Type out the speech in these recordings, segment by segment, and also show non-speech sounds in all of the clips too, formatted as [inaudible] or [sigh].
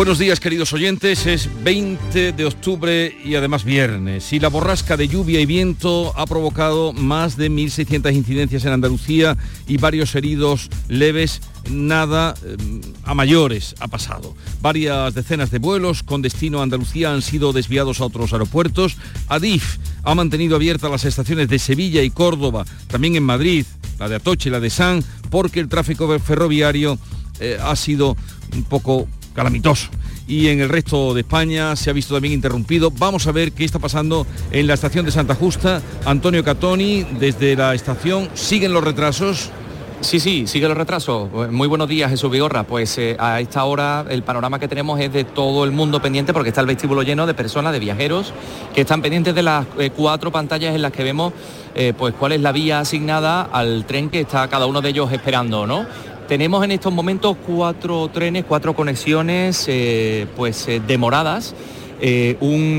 Buenos días queridos oyentes, es 20 de octubre y además viernes y la borrasca de lluvia y viento ha provocado más de 1.600 incidencias en Andalucía y varios heridos leves, nada eh, a mayores ha pasado. Varias decenas de vuelos con destino a Andalucía han sido desviados a otros aeropuertos. Adif ha mantenido abiertas las estaciones de Sevilla y Córdoba, también en Madrid, la de Atoche y la de San, porque el tráfico ferroviario eh, ha sido un poco calamitoso. Y en el resto de España se ha visto también interrumpido. Vamos a ver qué está pasando en la estación de Santa Justa. Antonio Catoni, desde la estación, ¿siguen los retrasos? Sí, sí, sigue los retrasos. Muy buenos días, Jesús Vigorra. Pues eh, a esta hora el panorama que tenemos es de todo el mundo pendiente porque está el vestíbulo lleno de personas, de viajeros, que están pendientes de las eh, cuatro pantallas en las que vemos eh, pues cuál es la vía asignada al tren que está cada uno de ellos esperando, ¿no? Tenemos en estos momentos cuatro trenes, cuatro conexiones eh, pues eh, demoradas. Eh, un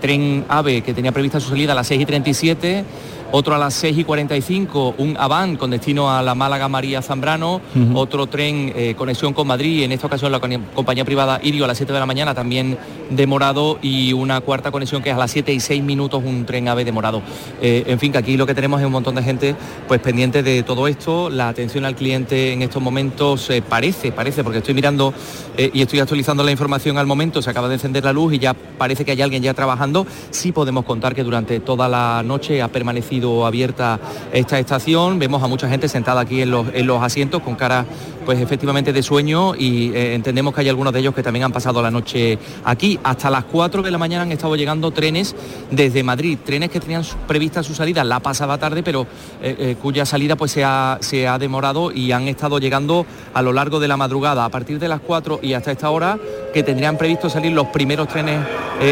tren AVE que tenía prevista su salida a las 6 y 37 otro a las 6 y 45, un Avant con destino a la Málaga María Zambrano, otro tren eh, conexión con Madrid, en esta ocasión la compañía privada Irio a las 7 de la mañana también demorado y una cuarta conexión que es a las 7 y 6 minutos un tren AVE demorado. Eh, en fin, que aquí lo que tenemos es un montón de gente pues pendiente de todo esto, la atención al cliente en estos momentos eh, parece, parece, porque estoy mirando y estoy actualizando la información al momento, se acaba de encender la luz y ya parece que hay alguien ya trabajando, sí podemos contar que durante toda la noche ha permanecido abierta esta estación. Vemos a mucha gente sentada aquí en los, en los asientos con cara pues efectivamente de sueño y eh, entendemos que hay algunos de ellos que también han pasado la noche aquí. Hasta las 4 de la mañana han estado llegando trenes desde Madrid, trenes que tenían prevista su salida la pasada tarde, pero eh, eh, cuya salida pues se ha, se ha demorado y han estado llegando a lo largo de la madrugada, a partir de las 4 y hasta esta hora que tendrían previsto salir los primeros trenes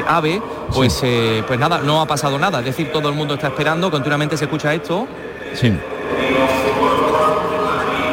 AVE, pues, pues nada, no ha pasado nada, es decir, todo el mundo está esperando, continuamente se escucha esto. Sí.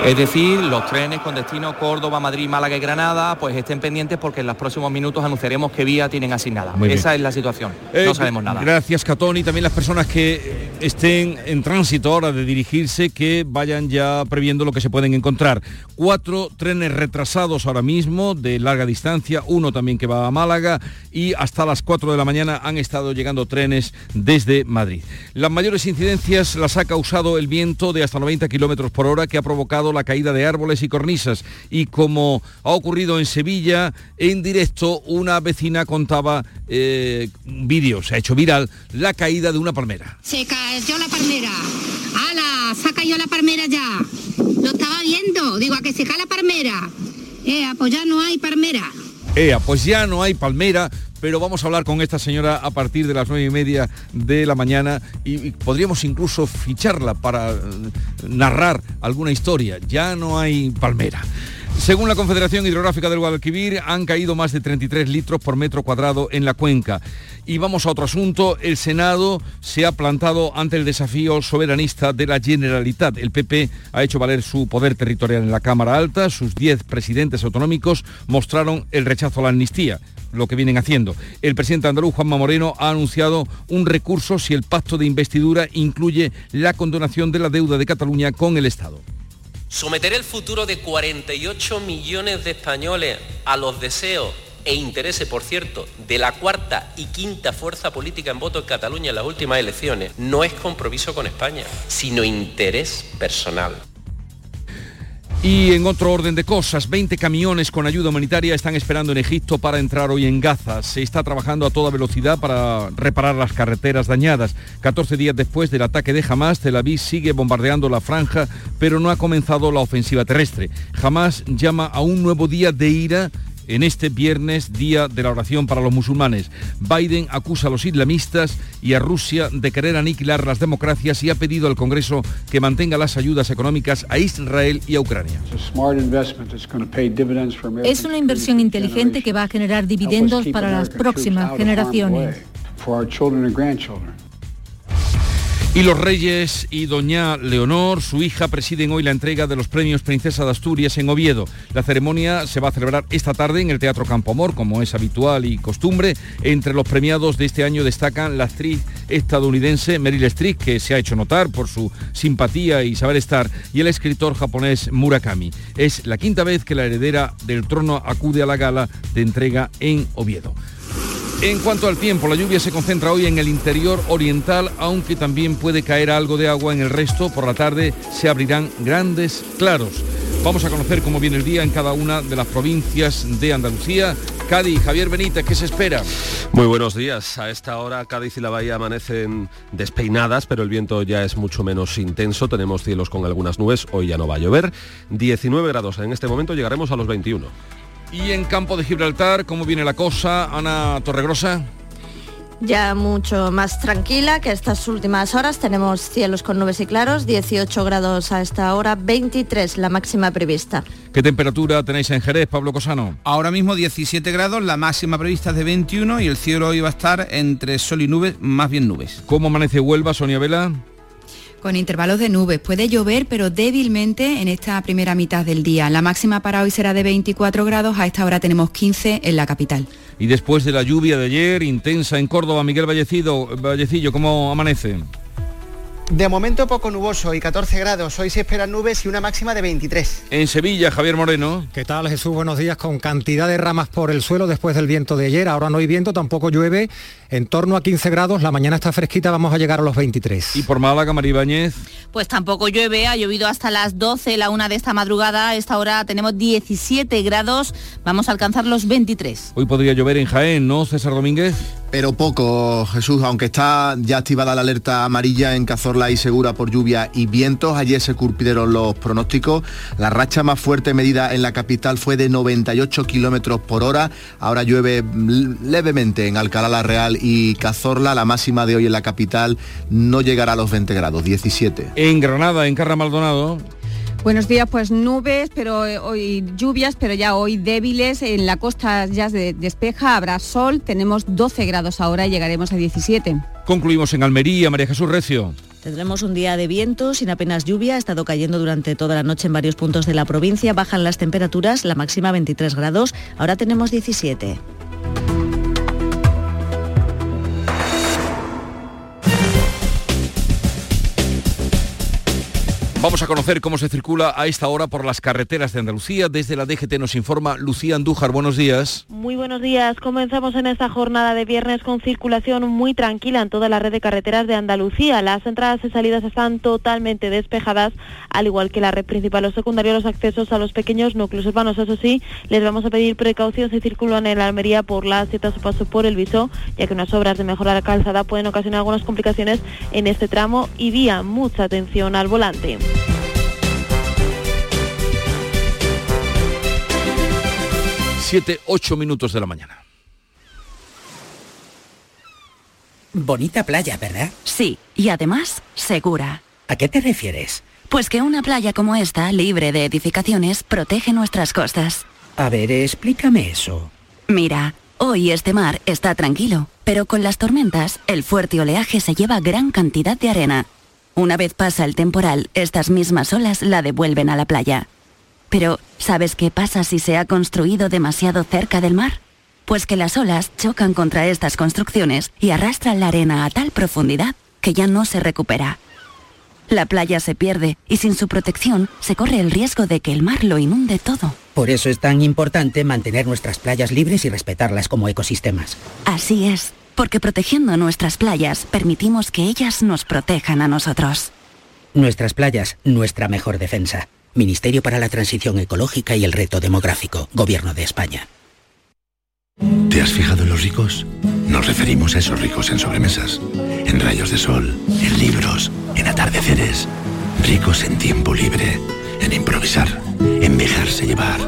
Es decir, los trenes con destino Córdoba, Madrid, Málaga y Granada, pues estén pendientes porque en los próximos minutos anunciaremos qué vía tienen asignada. Esa es la situación. no eh, sabemos nada. Gracias, Catón. Y también las personas que estén en tránsito ahora de dirigirse, que vayan ya previendo lo que se pueden encontrar. Cuatro trenes retrasados ahora mismo de larga distancia, uno también que va a Málaga y hasta las 4 de la mañana han estado llegando trenes desde Madrid. Las mayores incidencias las ha causado el viento de hasta 90 kilómetros por hora que ha provocado la caída de árboles y cornisas. Y como ha ocurrido en Sevilla, en directo una vecina contaba eh, un vídeo, se ha hecho viral, la caída de una palmera. Se cayó la palmera. ¡Hala! Se ha caído la palmera ya. Lo estaba viendo. Digo, a que se cae la palmera. Eh, pues ya no hay palmera. Ea, pues ya no hay palmera, pero vamos a hablar con esta señora a partir de las nueve y media de la mañana y, podríamos incluso ficharla para eh, narrar alguna historia. Ya no hay palmera. Según la Confederación Hidrográfica del Guadalquivir, han caído más de 33 litros por metro cuadrado en la cuenca. Y vamos a otro asunto. El Senado se ha plantado ante el desafío soberanista de la Generalitat. El PP ha hecho valer su poder territorial en la Cámara Alta. Sus 10 presidentes autonómicos mostraron el rechazo a la amnistía lo que vienen haciendo. El presidente andaluz, Juanma Moreno, ha anunciado un recurso si el pacto de investidura incluye la condonación de la deuda de Cataluña con el Estado. Someter el futuro de 48 millones de españoles a los deseos e intereses, por cierto, de la cuarta y quinta fuerza política en voto en Cataluña en las últimas elecciones, no es compromiso con España, sino interés personal. Y en otro orden de cosas, 20 camiones con ayuda humanitaria están esperando en Egipto para entrar hoy en Gaza. Se está trabajando a toda velocidad para reparar las carreteras dañadas. 14 días después del ataque de Hamas, Tel Aviv sigue bombardeando la franja, pero no ha comenzado la ofensiva terrestre. Hamas llama a un nuevo día de ira en este viernes, día de la oración para los musulmanes. Biden acusa a los islamistas y a Rusia de querer aniquilar las democracias y ha pedido al Congreso que mantenga las ayudas económicas a Israel y a Ucrania. Es una inversión inteligente que va a generar dividendos para las próximas generaciones. Y los reyes y doña Leonor, su hija, presiden hoy la entrega de los premios Princesa de Asturias en Oviedo. La ceremonia se va a celebrar esta tarde en el Teatro Campo Amor, como es habitual y costumbre. Entre los premiados de este año destacan la actriz estadounidense Meryl Streep, que se ha hecho notar por su simpatía y saber estar, y el escritor japonés Murakami. Es la quinta vez que la heredera del trono acude a la gala de entrega en Oviedo. En cuanto al tiempo, la lluvia se concentra hoy en el interior oriental, aunque también puede caer algo de agua en el resto. Por la tarde se abrirán grandes claros. Vamos a conocer cómo viene el día en cada una de las provincias de Andalucía. Cádiz, Javier Benítez, ¿qué se espera? Muy buenos días. A esta hora Cádiz y la Bahía amanecen despeinadas, pero el viento ya es mucho menos intenso. Tenemos cielos con algunas nubes, hoy ya no va a llover. 19 grados. En este momento llegaremos a los 21. Y en campo de Gibraltar, ¿cómo viene la cosa? Ana Torregrosa. Ya mucho más tranquila que estas últimas horas. Tenemos cielos con nubes y claros, 18 grados a esta hora, 23 la máxima prevista. ¿Qué temperatura tenéis en Jerez, Pablo Cosano? Ahora mismo 17 grados, la máxima prevista es de 21 y el cielo hoy va a estar entre sol y nubes, más bien nubes. ¿Cómo amanece Huelva, Sonia Vela? Con intervalos de nubes. Puede llover, pero débilmente en esta primera mitad del día. La máxima para hoy será de 24 grados, a esta hora tenemos 15 en la capital. Y después de la lluvia de ayer, intensa en Córdoba, Miguel Vallecillo, Vallecillo ¿cómo amanece? De momento poco nuboso y 14 grados. Hoy se esperan nubes y una máxima de 23. En Sevilla, Javier Moreno. ¿Qué tal Jesús? Buenos días. Con cantidad de ramas por el suelo después del viento de ayer. Ahora no hay viento, tampoco llueve. En torno a 15 grados. La mañana está fresquita, vamos a llegar a los 23. ¿Y por Málaga, Maribáñez? Pues tampoco llueve. Ha llovido hasta las 12, la una de esta madrugada. A esta hora tenemos 17 grados. Vamos a alcanzar los 23. Hoy podría llover en Jaén, ¿no, César Domínguez? Pero poco, Jesús, aunque está ya activada la alerta amarilla en Cazorla y Segura por lluvia y vientos, ayer se cumplieron los pronósticos. La racha más fuerte medida en la capital fue de 98 kilómetros por hora. Ahora llueve levemente en Alcalá la Real y Cazorla. La máxima de hoy en la capital no llegará a los 20 grados, 17. En Granada, en Carra Maldonado. Buenos días, pues nubes, pero eh, hoy lluvias, pero ya hoy débiles. En la costa ya se despeja, habrá sol, tenemos 12 grados ahora y llegaremos a 17. Concluimos en Almería, María Jesús Recio. Tendremos un día de viento sin apenas lluvia, ha estado cayendo durante toda la noche en varios puntos de la provincia, bajan las temperaturas, la máxima 23 grados, ahora tenemos 17. Vamos a conocer cómo se circula a esta hora por las carreteras de Andalucía. Desde la DGT nos informa Lucía Andújar. Buenos días. Muy buenos días. Comenzamos en esta jornada de viernes con circulación muy tranquila en toda la red de carreteras de Andalucía. Las entradas y salidas están totalmente despejadas, al igual que la red principal o secundaria, los accesos a los pequeños núcleos urbanos. Eso sí, les vamos a pedir precaución si circulan en la Almería por la siete a su paso por el Viso, ya que unas obras de mejorar la calzada pueden ocasionar algunas complicaciones en este tramo y vía mucha atención al volante. 7, 8 minutos de la mañana. Bonita playa, ¿verdad? Sí, y además segura. ¿A qué te refieres? Pues que una playa como esta, libre de edificaciones, protege nuestras costas. A ver, explícame eso. Mira, hoy este mar está tranquilo, pero con las tormentas, el fuerte oleaje se lleva gran cantidad de arena. Una vez pasa el temporal, estas mismas olas la devuelven a la playa. Pero, ¿sabes qué pasa si se ha construido demasiado cerca del mar? Pues que las olas chocan contra estas construcciones y arrastran la arena a tal profundidad que ya no se recupera. La playa se pierde y sin su protección se corre el riesgo de que el mar lo inunde todo. Por eso es tan importante mantener nuestras playas libres y respetarlas como ecosistemas. Así es, porque protegiendo nuestras playas permitimos que ellas nos protejan a nosotros. Nuestras playas, nuestra mejor defensa. Ministerio para la Transición Ecológica y el Reto Demográfico, Gobierno de España. ¿Te has fijado en los ricos? Nos referimos a esos ricos en sobremesas, en rayos de sol, en libros, en atardeceres. Ricos en tiempo libre, en improvisar, en dejarse llevar.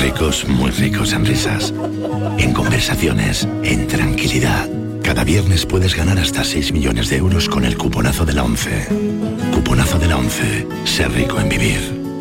Ricos, muy ricos en risas, en conversaciones, en tranquilidad. Cada viernes puedes ganar hasta 6 millones de euros con el cuponazo de la 11. Cuponazo de la 11. Ser rico en vivir.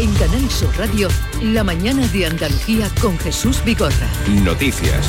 En Canal Sur Radio, la mañana de Andalucía con Jesús Vigorra. Noticias.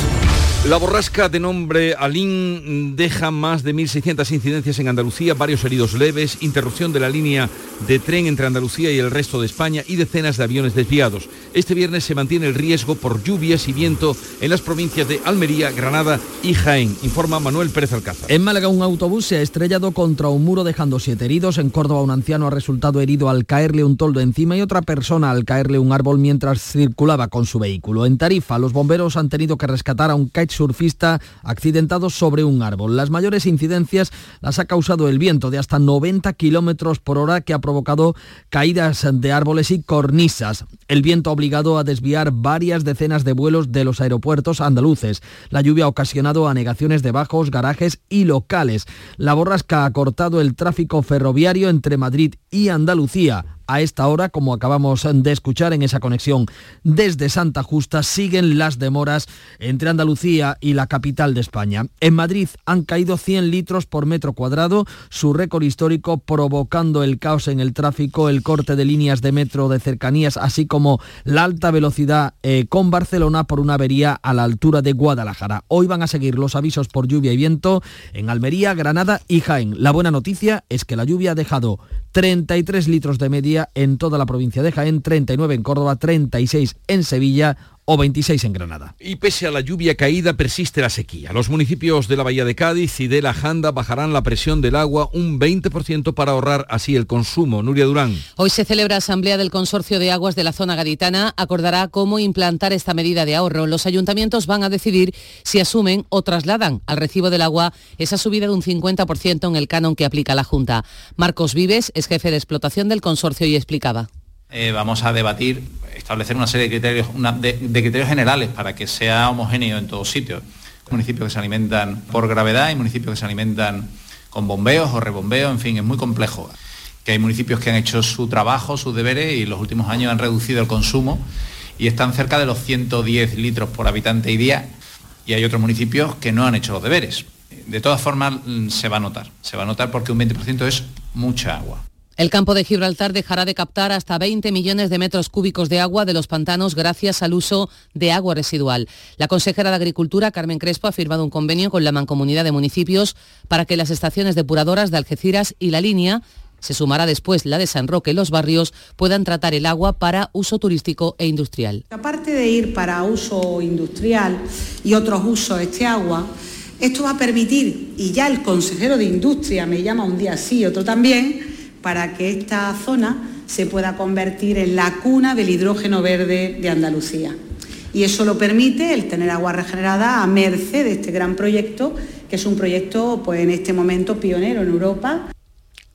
La borrasca de nombre Alín deja más de 1.600 incidencias en Andalucía, varios heridos leves, interrupción de la línea de tren entre Andalucía y el resto de España y decenas de aviones desviados. Este viernes se mantiene el riesgo por lluvias y viento en las provincias de Almería, Granada y Jaén, informa Manuel Pérez Alcázar. En Málaga un autobús se ha estrellado contra un muro dejando siete heridos. En Córdoba un anciano ha resultado herido al caerle un toldo encima y otra persona al caerle un árbol mientras circulaba con su vehículo. En Tarifa los bomberos han tenido que rescatar a un surfista accidentado sobre un árbol. Las mayores incidencias las ha causado el viento de hasta 90 kilómetros por hora que ha provocado caídas de árboles y cornisas. El viento ha obligado a desviar varias decenas de vuelos de los aeropuertos andaluces. La lluvia ha ocasionado anegaciones de bajos, garajes y locales. La borrasca ha cortado el tráfico ferroviario entre Madrid y Andalucía a esta hora, como acabamos de escuchar en esa conexión desde Santa Justa, siguen las demoras entre Andalucía y la capital de España. En Madrid han caído 100 litros por metro cuadrado, su récord histórico provocando el caos en el tráfico, el corte de líneas de metro de cercanías, así como la alta velocidad eh, con Barcelona por una avería a la altura de Guadalajara. Hoy van a seguir los avisos por lluvia y viento en Almería, Granada y Jaén. La buena noticia es que la lluvia ha dejado 33 litros de media en toda la provincia de Jaén, 39 en Córdoba, 36 en Sevilla, o 26 en Granada. Y pese a la lluvia caída persiste la sequía. Los municipios de la Bahía de Cádiz y de La Janda bajarán la presión del agua un 20% para ahorrar así el consumo. Nuria Durán. Hoy se celebra asamblea del Consorcio de Aguas de la zona gaditana. Acordará cómo implantar esta medida de ahorro. Los ayuntamientos van a decidir si asumen o trasladan al recibo del agua esa subida de un 50% en el canon que aplica la Junta. Marcos Vives es jefe de explotación del consorcio y explicaba. Eh, vamos a debatir, establecer una serie de criterios, de, criterios generales para que sea homogéneo en todos sitios. Municipios que se alimentan por gravedad y municipios que se alimentan con bombeos o rebombeos, en fin, es muy complejo. Que hay municipios que han hecho su trabajo, sus deberes y en los últimos años han reducido el consumo y están cerca de los 110 litros por habitante y día y hay otros municipios que no han hecho los deberes. De todas formas, se va a notar, se va a notar porque un 20% es mucha agua. El campo de Gibraltar dejará de captar hasta 20 millones de metros cúbicos de agua de los pantanos gracias al uso de agua residual. La consejera de Agricultura, Carmen Crespo, ha firmado un convenio con la Mancomunidad de Municipios para que las estaciones depuradoras de Algeciras y La Línea se sumará después la de San Roque, los barrios puedan tratar el agua para uso turístico e industrial. Aparte de ir para uso industrial y otros usos este agua, esto va a permitir, y ya el consejero de Industria me llama un día sí, otro también, para que esta zona se pueda convertir en la cuna del hidrógeno verde de Andalucía. Y eso lo permite el tener agua regenerada a merced de este gran proyecto, que es un proyecto pues, en este momento pionero en Europa.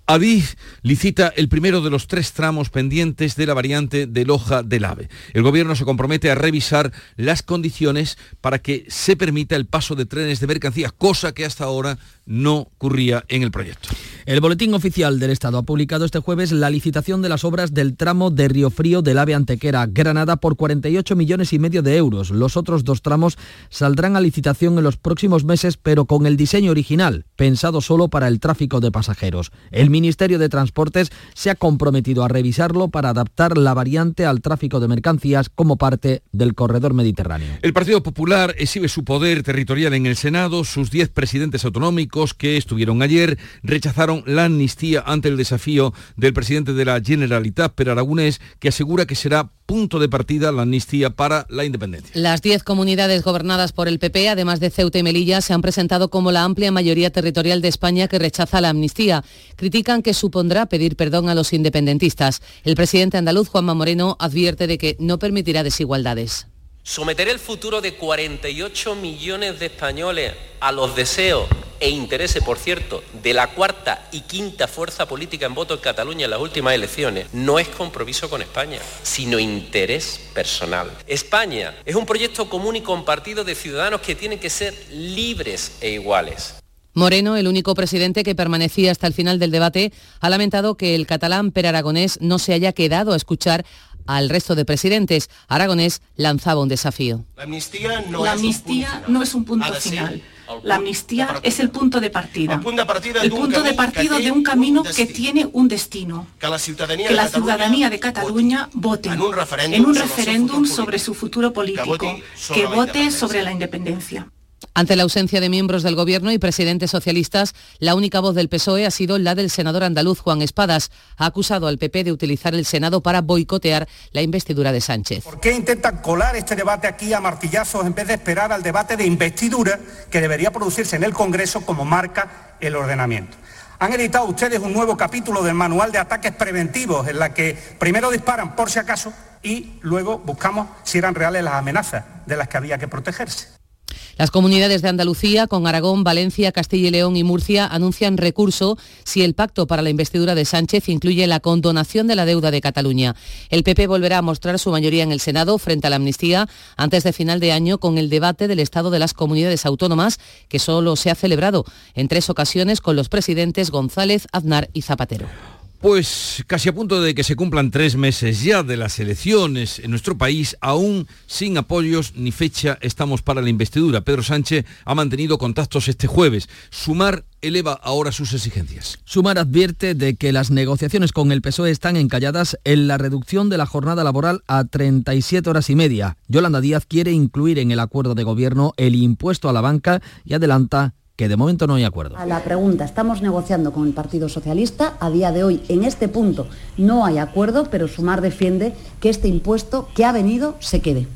Adif licita el primero de los tres tramos pendientes de la variante de Loja del AVE. El gobierno se compromete a revisar las condiciones para que se permita el paso de trenes de mercancías, cosa que hasta ahora no ocurría en el proyecto. El Boletín Oficial del Estado ha publicado este jueves la licitación de las obras del tramo de Río Frío del AVE Antequera, Granada, por 48 millones y medio de euros. Los otros dos tramos saldrán a licitación en los próximos meses, pero con el diseño original, pensado solo para el tráfico de pasajeros. El Ministerio de Transportes se ha comprometido a revisarlo para adaptar la variante al tráfico de mercancías como parte del corredor mediterráneo. El Partido Popular exhibe su poder territorial en el Senado. Sus 10 presidentes autonómicos que estuvieron ayer rechazaron la amnistía ante el desafío del presidente de la Generalitat, Per Aragonés, que asegura que será punto de partida la amnistía para la independencia. Las diez comunidades gobernadas por el PP, además de Ceuta y Melilla, se han presentado como la amplia mayoría territorial de España que rechaza la amnistía. Critican que supondrá pedir perdón a los independentistas. El presidente andaluz, Juanma Moreno, advierte de que no permitirá desigualdades. Someter el futuro de 48 millones de españoles a los deseos e intereses, por cierto, de la cuarta y quinta fuerza política en voto en Cataluña en las últimas elecciones, no es compromiso con España, sino interés personal. España es un proyecto común y compartido de ciudadanos que tienen que ser libres e iguales. Moreno, el único presidente que permanecía hasta el final del debate, ha lamentado que el catalán Per Aragonés no se haya quedado a escuchar al resto de presidentes. Aragonés lanzaba un desafío. La amnistía no, es, un punto final. La amnistía es el punto de partida. El punto de partida de un camino que tiene un destino. Que la ciudadanía de Cataluña vote en un referéndum sobre su futuro político, que vote sobre la independencia. Ante la ausencia de miembros del Gobierno y presidentes socialistas, la única voz del PSOE ha sido la del senador andaluz Juan Espadas. Ha acusado al PP de utilizar el Senado para boicotear la investidura de Sánchez. ¿Por qué intentan colar este debate aquí a martillazos en vez de esperar al debate de investidura que debería producirse en el Congreso como marca el ordenamiento? Han editado ustedes un nuevo capítulo del manual de ataques preventivos en la que primero disparan por si acaso y luego buscamos si eran reales las amenazas de las que había que protegerse. Las comunidades de Andalucía, con Aragón, Valencia, Castilla y León y Murcia, anuncian recurso si el pacto para la investidura de Sánchez incluye la condonación de la deuda de Cataluña. El PP volverá a mostrar su mayoría en el Senado frente a la amnistía antes de final de año con el debate del estado de las comunidades autónomas, que solo se ha celebrado en tres ocasiones con los presidentes González, Aznar y Zapatero. Pues casi a punto de que se cumplan tres meses ya de las elecciones en nuestro país, aún sin apoyos ni fecha estamos para la investidura. Pedro Sánchez ha mantenido contactos este jueves. Sumar eleva ahora sus exigencias. Sumar advierte de que las negociaciones con el PSOE están encalladas en la reducción de la jornada laboral a 37 horas y media. Yolanda Díaz quiere incluir en el acuerdo de gobierno el impuesto a la banca y adelanta que de momento no hay acuerdo. A la pregunta, estamos negociando con el Partido Socialista, a día de hoy en este punto no hay acuerdo, pero Sumar defiende que este impuesto que ha venido se quede.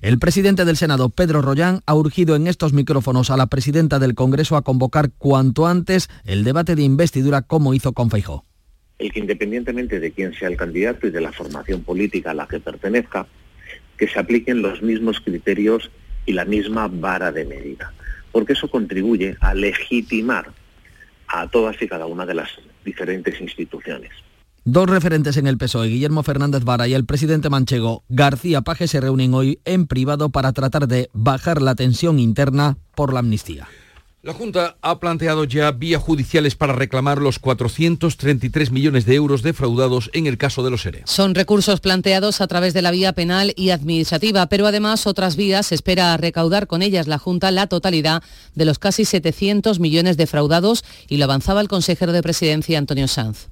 El presidente del Senado, Pedro Rollán, ha urgido en estos micrófonos a la presidenta del Congreso a convocar cuanto antes el debate de investidura como hizo con Feijó. El que independientemente de quién sea el candidato y de la formación política a la que pertenezca, que se apliquen los mismos criterios y la misma vara de medida porque eso contribuye a legitimar a todas y cada una de las diferentes instituciones. Dos referentes en el PSOE, Guillermo Fernández Vara y el presidente manchego García Paje, se reúnen hoy en privado para tratar de bajar la tensión interna por la amnistía. La Junta ha planteado ya vías judiciales para reclamar los 433 millones de euros defraudados en el caso de los ERE. Son recursos planteados a través de la vía penal y administrativa, pero además otras vías espera recaudar con ellas la Junta la totalidad de los casi 700 millones defraudados y lo avanzaba el consejero de Presidencia Antonio Sanz.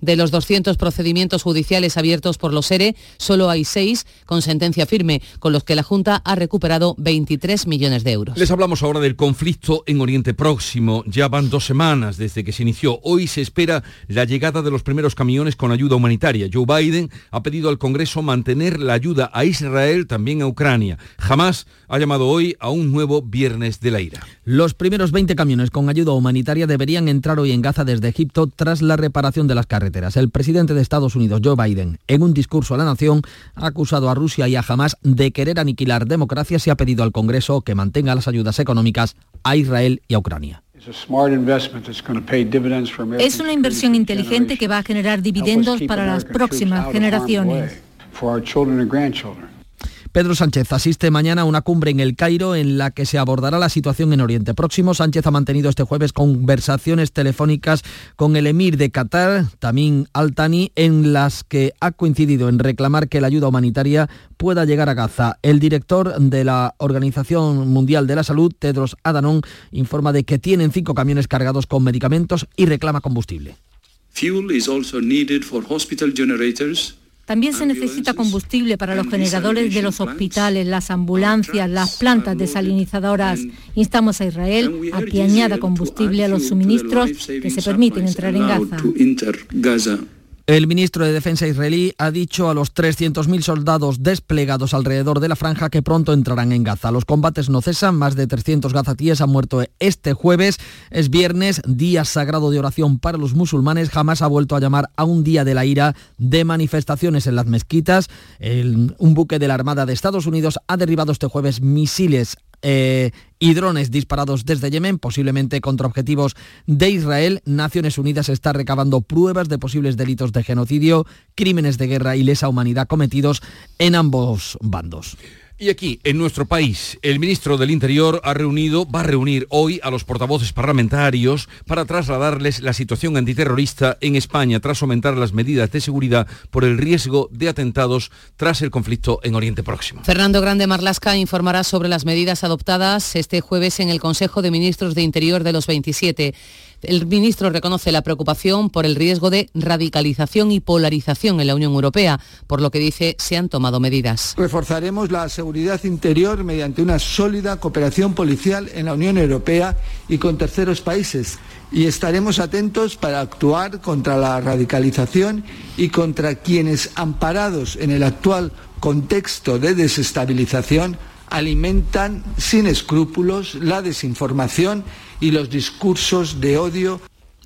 De los 200 procedimientos judiciales abiertos por los ERE, solo hay seis con sentencia firme, con los que la Junta ha recuperado 23 millones de euros. Les hablamos ahora del conflicto en Oriente Próximo. Ya van dos semanas desde que se inició. Hoy se espera la llegada de los primeros camiones con ayuda humanitaria. Joe Biden ha pedido al Congreso mantener la ayuda a Israel, también a Ucrania. Jamás ha llamado hoy a un nuevo Viernes de la Ira. Los primeros 20 camiones con ayuda humanitaria deberían entrar hoy en Gaza desde Egipto tras la reparación de las carreteras. El presidente de Estados Unidos, Joe Biden, en un discurso a la nación, ha acusado a Rusia y a Hamas de querer aniquilar democracias y ha pedido al Congreso que mantenga las ayudas económicas a Israel y a Ucrania. Es una inversión inteligente que va a generar dividendos para las próximas generaciones. Pedro Sánchez asiste mañana a una cumbre en el Cairo en la que se abordará la situación en Oriente Próximo. Sánchez ha mantenido este jueves conversaciones telefónicas con el emir de Qatar, Tamim Al-Thani, en las que ha coincidido en reclamar que la ayuda humanitaria pueda llegar a Gaza. El director de la Organización Mundial de la Salud, Tedros Adhanom, informa de que tienen cinco camiones cargados con medicamentos y reclama combustible. Fuel is also needed for hospital generators también se necesita combustible para los generadores de los hospitales, las ambulancias, las plantas desalinizadoras. Instamos a Israel a que añada combustible a los suministros que se permiten entrar en Gaza. El ministro de Defensa israelí ha dicho a los 300.000 soldados desplegados alrededor de la franja que pronto entrarán en Gaza. Los combates no cesan, más de 300 gazatíes han muerto este jueves. Es viernes, día sagrado de oración para los musulmanes. Jamás ha vuelto a llamar a un día de la ira de manifestaciones en las mezquitas. un buque de la Armada de Estados Unidos ha derribado este jueves misiles eh, y drones disparados desde Yemen, posiblemente contra objetivos de Israel. Naciones Unidas está recabando pruebas de posibles delitos de genocidio, crímenes de guerra y lesa humanidad cometidos en ambos bandos. Y aquí, en nuestro país, el ministro del Interior ha reunido, va a reunir hoy a los portavoces parlamentarios para trasladarles la situación antiterrorista en España tras aumentar las medidas de seguridad por el riesgo de atentados tras el conflicto en Oriente Próximo. Fernando Grande Marlasca informará sobre las medidas adoptadas este jueves en el Consejo de Ministros de Interior de los 27. El ministro reconoce la preocupación por el riesgo de radicalización y polarización en la Unión Europea, por lo que dice se han tomado medidas. Reforzaremos la seguridad interior mediante una sólida cooperación policial en la Unión Europea y con terceros países y estaremos atentos para actuar contra la radicalización y contra quienes, amparados en el actual contexto de desestabilización, alimentan sin escrúpulos la desinformación y los discursos de odio.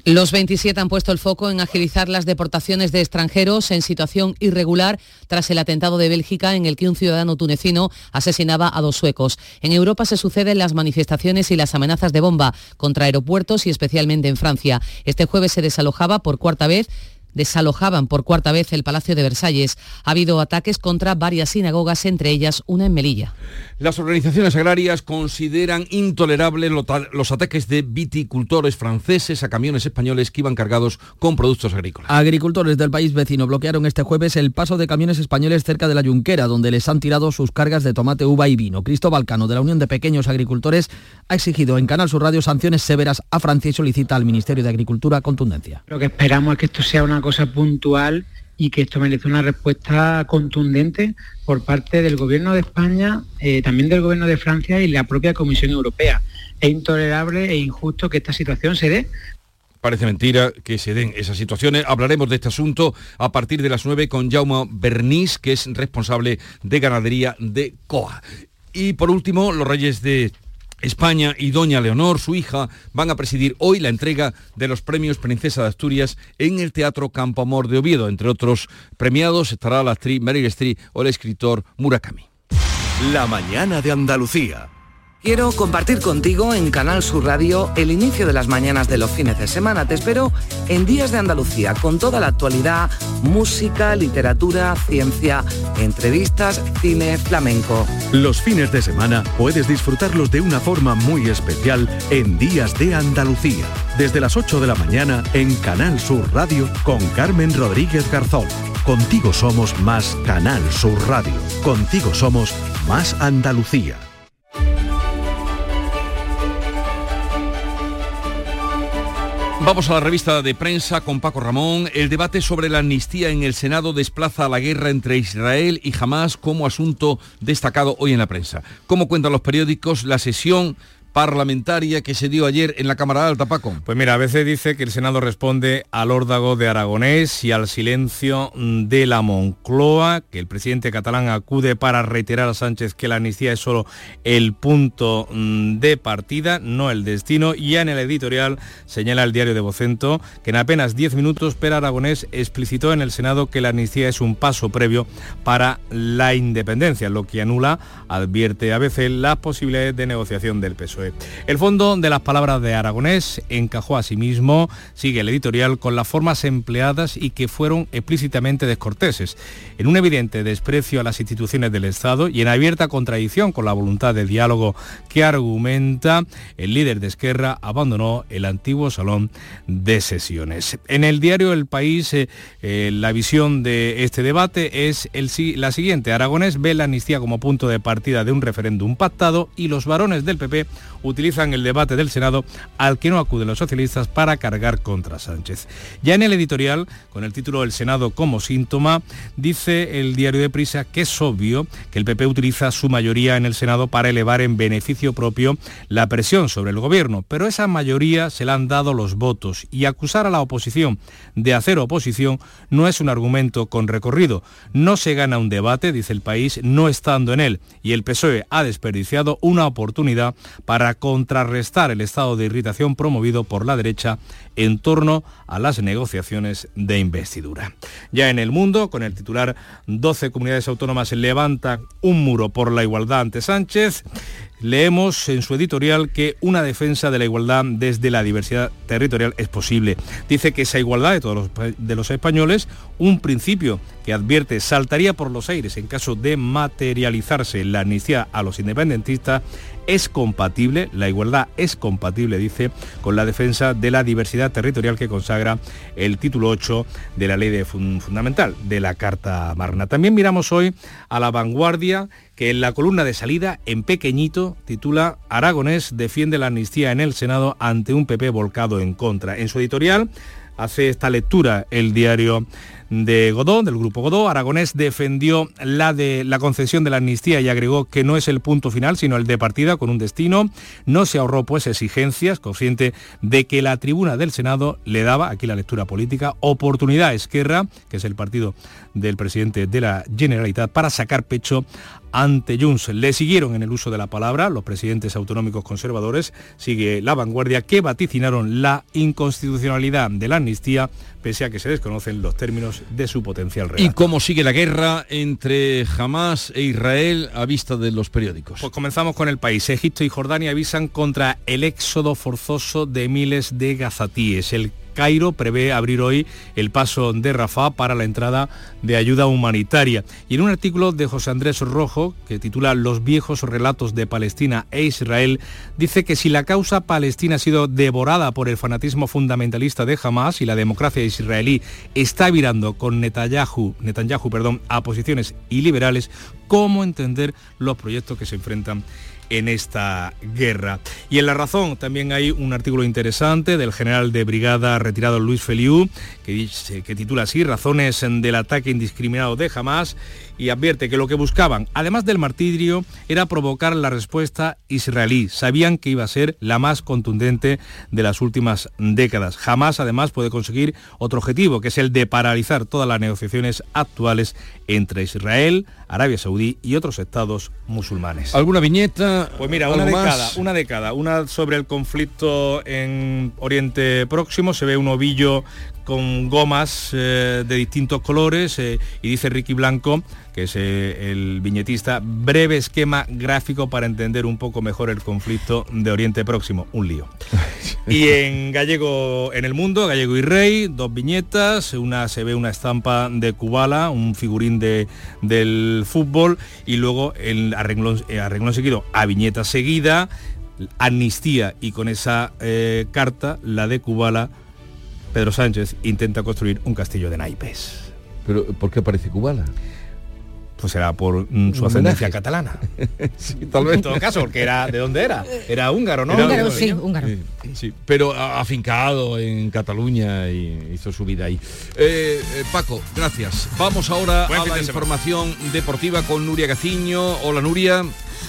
Los 27 han puesto el foco en agilizar las deportaciones de extranjeros en situación irregular tras el atentado de Bélgica en el que un ciudadano tunecino asesinaba a dos suecos. En Europa se suceden las manifestaciones y las amenazas de bomba contra aeropuertos y especialmente en Francia. Este jueves se desalojaba por cuarta vez desalojaban por cuarta vez el Palacio de Versalles. Ha habido ataques contra varias sinagogas, entre ellas una en Melilla. Las organizaciones agrarias consideran intolerables los ataques de viticultores franceses a camiones españoles que iban cargados con productos agrícolas. Agricultores del país vecino bloquearon este jueves el paso de camiones españoles cerca de la Yunquera, donde les han tirado sus cargas de tomate, uva y vino. Cristóbal Cano, de la Unión de Pequeños Agricultores, ha exigido en Canal Sur Radio sanciones severas a Francia y solicita al Ministerio de Agricultura contundencia. Lo que esperamos es que esto sea una cosa puntual y que esto merece una respuesta contundente por parte del Gobierno de España, eh, también del Gobierno de Francia y la propia Comisión Europea. Es intolerable e injusto que esta situación se dé. Parece mentira que se den esas situaciones. Hablaremos de este asunto a partir de las 9 con Jaume Bernís, que es responsable de ganadería de COA. Y por último, los Reyes de España y doña Leonor, su hija, van a presidir hoy la entrega de los premios Princesa de Asturias en el Teatro Campo Amor de Oviedo. Entre otros premiados estará la actriz Meryl Streep o el escritor Murakami. La mañana de Andalucía. Quiero compartir contigo en Canal Sur Radio el inicio de las mañanas de los fines de semana. Te espero en Días de Andalucía con toda la actualidad, música, literatura, ciencia, entrevistas, cine, flamenco. Los fines de semana puedes disfrutarlos de una forma muy especial en Días de Andalucía. Desde las 8 de la mañana en Canal Sur Radio con Carmen Rodríguez Garzón. Contigo somos más Canal Sur Radio. Contigo somos más Andalucía. Vamos a la revista de prensa con Paco Ramón. El debate sobre la amnistía en el Senado desplaza a la guerra entre Israel y Hamas como asunto destacado hoy en la prensa. Como cuentan los periódicos, la sesión parlamentaria que se dio ayer en la Cámara Alta, Paco? Pues mira, a veces dice que el Senado responde al órdago de Aragonés y al silencio de la Moncloa, que el presidente catalán acude para reiterar a Sánchez que la amnistía es solo el punto mm, de partida, no el destino, y ya en el editorial señala el diario de Vocento que en apenas 10 minutos Per Aragonés explicitó en el Senado que la amnistía es un paso previo para la independencia, lo que anula, advierte a veces, las posibilidades de negociación del PSOE. El fondo de las palabras de Aragonés encajó a sí mismo, sigue el editorial, con las formas empleadas y que fueron explícitamente descorteses, en un evidente desprecio a las instituciones del Estado y en abierta contradicción con la voluntad de diálogo que argumenta, el líder de Esquerra abandonó el antiguo salón de sesiones. En el diario El País, eh, eh, la visión de este debate es la siguiente. Aragonés ve la amnistía como punto de partida de un referéndum pactado y los varones del PP utilizan el debate del Senado al que no acuden los socialistas para cargar contra Sánchez. Ya en el editorial, con el título El Senado como síntoma, dice el diario de Prisa que es obvio que el PP utiliza su mayoría en el Senado para elevar en beneficio propio la presión sobre el gobierno, pero esa mayoría se la han dado los votos y acusar a la oposición de hacer oposición no es un argumento con recorrido. No se gana un debate, dice el país, no estando en él, y el PSOE ha desperdiciado una oportunidad para contrarrestar el estado de irritación promovido por la derecha en torno a las negociaciones de investidura. Ya en el mundo, con el titular 12 comunidades autónomas levantan un muro por la igualdad ante Sánchez, leemos en su editorial que una defensa de la igualdad desde la diversidad territorial es posible. Dice que esa igualdad de todos los, de los españoles, un principio que advierte saltaría por los aires en caso de materializarse la amnistía a los independentistas, es compatible, la igualdad es compatible, dice, con la defensa de la diversidad territorial que consagra el título 8 de la ley de fundamental de la Carta Magna. También miramos hoy a la vanguardia que en la columna de salida, en pequeñito, titula Aragonés defiende la amnistía en el Senado ante un PP volcado en contra. En su editorial hace esta lectura el diario de Godó, del grupo Godó. Aragonés defendió la de la concesión de la amnistía y agregó que no es el punto final, sino el de partida con un destino. No se ahorró pues exigencias, consciente de que la tribuna del Senado le daba, aquí la lectura política, oportunidad a Esquerra, que es el partido del presidente de la Generalitat, para sacar pecho ante Junts. Le siguieron en el uso de la palabra los presidentes autonómicos conservadores, sigue la vanguardia, que vaticinaron la inconstitucionalidad de la amnistía, pese a que se desconocen los términos de su potencial real. ¿Y cómo sigue la guerra entre Hamas e Israel a vista de los periódicos? Pues comenzamos con el país. Egipto y Jordania avisan contra el éxodo forzoso de miles de gazatíes. El Cairo prevé abrir hoy el paso de Rafah para la entrada de ayuda humanitaria. Y en un artículo de José Andrés Rojo, que titula Los viejos relatos de Palestina e Israel, dice que si la causa palestina ha sido devorada por el fanatismo fundamentalista de Hamas y la democracia israelí está virando con Netanyahu, perdón, a posiciones iliberales, ¿cómo entender los proyectos que se enfrentan en esta guerra. Y en La Razón también hay un artículo interesante del general de brigada retirado Luis Feliu, que, dice, que titula así, Razones del ataque indiscriminado de Hamas, y advierte que lo que buscaban, además del martirio, era provocar la respuesta israelí. Sabían que iba a ser la más contundente de las últimas décadas. Jamás, además, puede conseguir otro objetivo, que es el de paralizar todas las negociaciones actuales entre Israel, Arabia Saudí y otros estados musulmanes. ¿Alguna viñeta? Pues mira, una década, una década, una sobre el conflicto en Oriente Próximo, se ve un ovillo con gomas eh, de distintos colores eh, y dice Ricky Blanco, que es eh, el viñetista, breve esquema gráfico para entender un poco mejor el conflicto de Oriente Próximo, un lío. [laughs] y en Gallego en el Mundo, Gallego y Rey, dos viñetas, una se ve una estampa de Kubala, un figurín de, del fútbol y luego el arreglón, arreglón seguido a viñeta seguida, amnistía y con esa carta, la de Kubala, Pedro Sánchez intenta construir un castillo de naipes. ¿Pero por qué aparece Cubana? Pues era por mm, su ascendencia catalana. [laughs] sí, tal vez. En todo caso, porque era de dónde era. Era húngaro, ¿no? húngaro, sí, húngaro. Sí, pero afincado en Cataluña y hizo su vida ahí. Eh, eh, Paco, gracias. Vamos ahora a la información deportiva con Nuria Gaciño. Hola Nuria.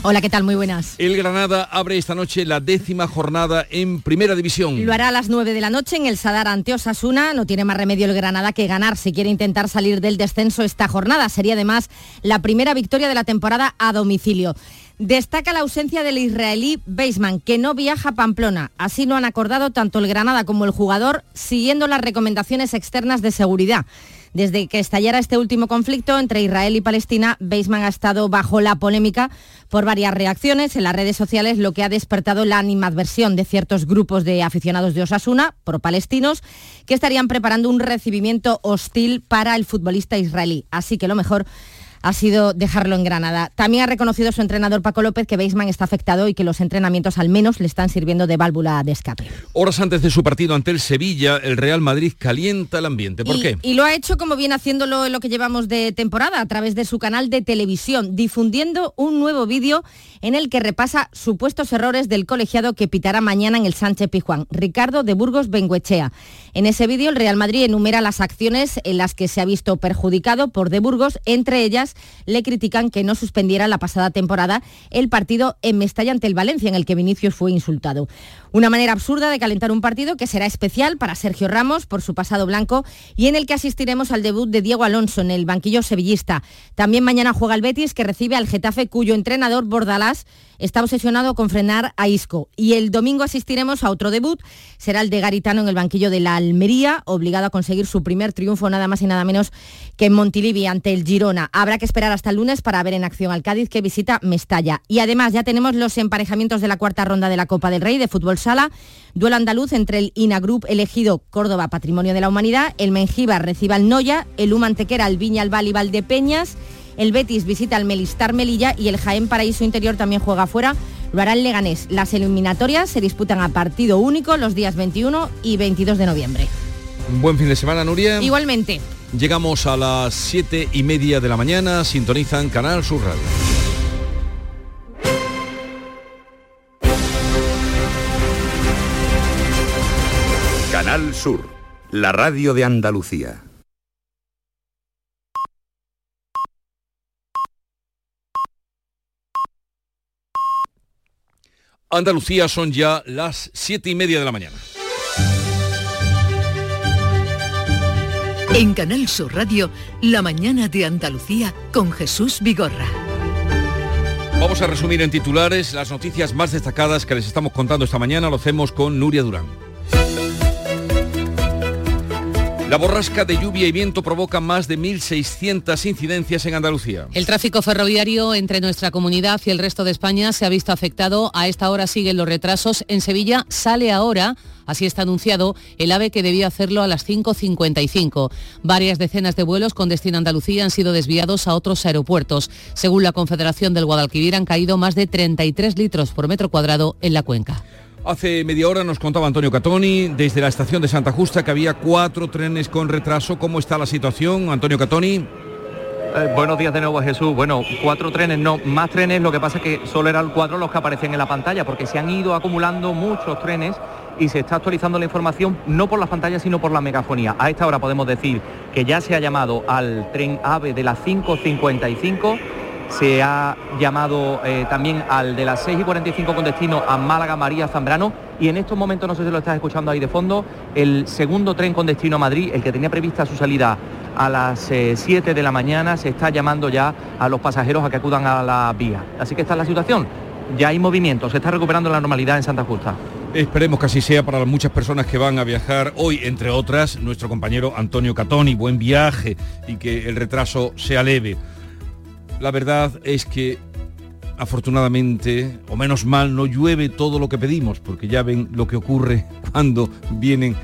Hola, ¿qué tal? Muy buenas. El Granada abre esta noche la décima jornada en Primera División. Lo hará a las 9 de la noche en el Sadar ante Osasuna. No tiene más remedio el Granada que ganar si quiere intentar salir del descenso esta jornada. Sería además la primera victoria de la temporada a domicilio. Destaca la ausencia del israelí Baseman, que no viaja a Pamplona. Así lo han acordado tanto el Granada como el jugador, siguiendo las recomendaciones externas de seguridad. Desde que estallara este último conflicto entre Israel y Palestina, Beisman ha estado bajo la polémica por varias reacciones en las redes sociales, lo que ha despertado la animadversión de ciertos grupos de aficionados de Osasuna, pro-palestinos, que estarían preparando un recibimiento hostil para el futbolista israelí. Así que lo mejor ha sido dejarlo en Granada. También ha reconocido su entrenador Paco López que Beisman está afectado y que los entrenamientos al menos le están sirviendo de válvula de escape. Horas antes de su partido ante el Sevilla, el Real Madrid calienta el ambiente. ¿Por qué? Y lo ha hecho como viene haciéndolo en lo que llevamos de temporada, a través de su canal de televisión, difundiendo un nuevo vídeo en el que repasa supuestos errores del colegiado que pitará mañana en el Sánchez Pijuán, Ricardo de Burgos Benguechea. En ese vídeo el Real Madrid enumera las acciones en las que se ha visto perjudicado por de Burgos, entre ellas le critican que no suspendiera la pasada temporada el partido en Mestalla ante el Valencia, en el que Vinicius fue insultado. Una manera absurda de calentar un partido que será especial para Sergio Ramos por su pasado blanco y en el que asistiremos al debut de Diego Alonso en el banquillo sevillista. También mañana juega el Betis que recibe al Getafe cuyo entrenador Bordalás está obsesionado con frenar a Isco. Y el domingo asistiremos a otro debut, será el de Garitano en el banquillo de la Almería, obligado a conseguir su primer triunfo nada más y nada menos que en Montilivi ante el Girona. Habrá que esperar hasta el lunes para ver en acción al Cádiz que visita Mestalla. Y además ya tenemos los emparejamientos de la cuarta ronda de la Copa del Rey de Fútbol Sala. Duelo andaluz entre el Inagroup elegido Córdoba Patrimonio de la Humanidad, el Mengíbar reciba al Noya, el Humantequera al Viña al y Valdepeñas, el Betis visita al Melistar Melilla y el Jaén Paraíso Interior también juega fuera. Lo hará el Leganés. Las eliminatorias se disputan a partido único los días 21 y 22 de noviembre. Un buen fin de semana, Nuria. Igualmente. Llegamos a las siete y media de la mañana, sintonizan Canal Sur Radio. Canal Sur, la radio de Andalucía. Andalucía son ya las siete y media de la mañana. En Canal Sur Radio, La mañana de Andalucía con Jesús Vigorra. Vamos a resumir en titulares las noticias más destacadas que les estamos contando esta mañana. Lo hacemos con Nuria Durán. La borrasca de lluvia y viento provoca más de 1.600 incidencias en Andalucía. El tráfico ferroviario entre nuestra comunidad y el resto de España se ha visto afectado. A esta hora siguen los retrasos. En Sevilla sale ahora Así está anunciado el AVE que debía hacerlo a las 5.55. Varias decenas de vuelos con destino a Andalucía han sido desviados a otros aeropuertos. Según la Confederación del Guadalquivir han caído más de 33 litros por metro cuadrado en la cuenca. Hace media hora nos contaba Antonio Catoni desde la estación de Santa Justa que había cuatro trenes con retraso. ¿Cómo está la situación, Antonio Catoni? Eh, buenos días de nuevo Jesús. Bueno, cuatro trenes, no, más trenes, lo que pasa es que solo eran cuatro los que aparecían en la pantalla, porque se han ido acumulando muchos trenes y se está actualizando la información no por las pantallas, sino por la megafonía. A esta hora podemos decir que ya se ha llamado al tren AVE de las 5.55 se ha llamado eh, también al de las 6 y 45 con destino a Málaga María Zambrano y en estos momentos, no sé si lo estás escuchando ahí de fondo, el segundo tren con destino a Madrid, el que tenía prevista su salida a las 7 eh, de la mañana, se está llamando ya a los pasajeros a que acudan a la vía. Así que esta es la situación. Ya hay movimiento, se está recuperando la normalidad en Santa Justa. Esperemos que así sea para las muchas personas que van a viajar hoy, entre otras, nuestro compañero Antonio Catoni. Buen viaje y que el retraso sea leve. La verdad es que afortunadamente, o menos mal, no llueve todo lo que pedimos, porque ya ven lo que ocurre [laughs] cuando vienen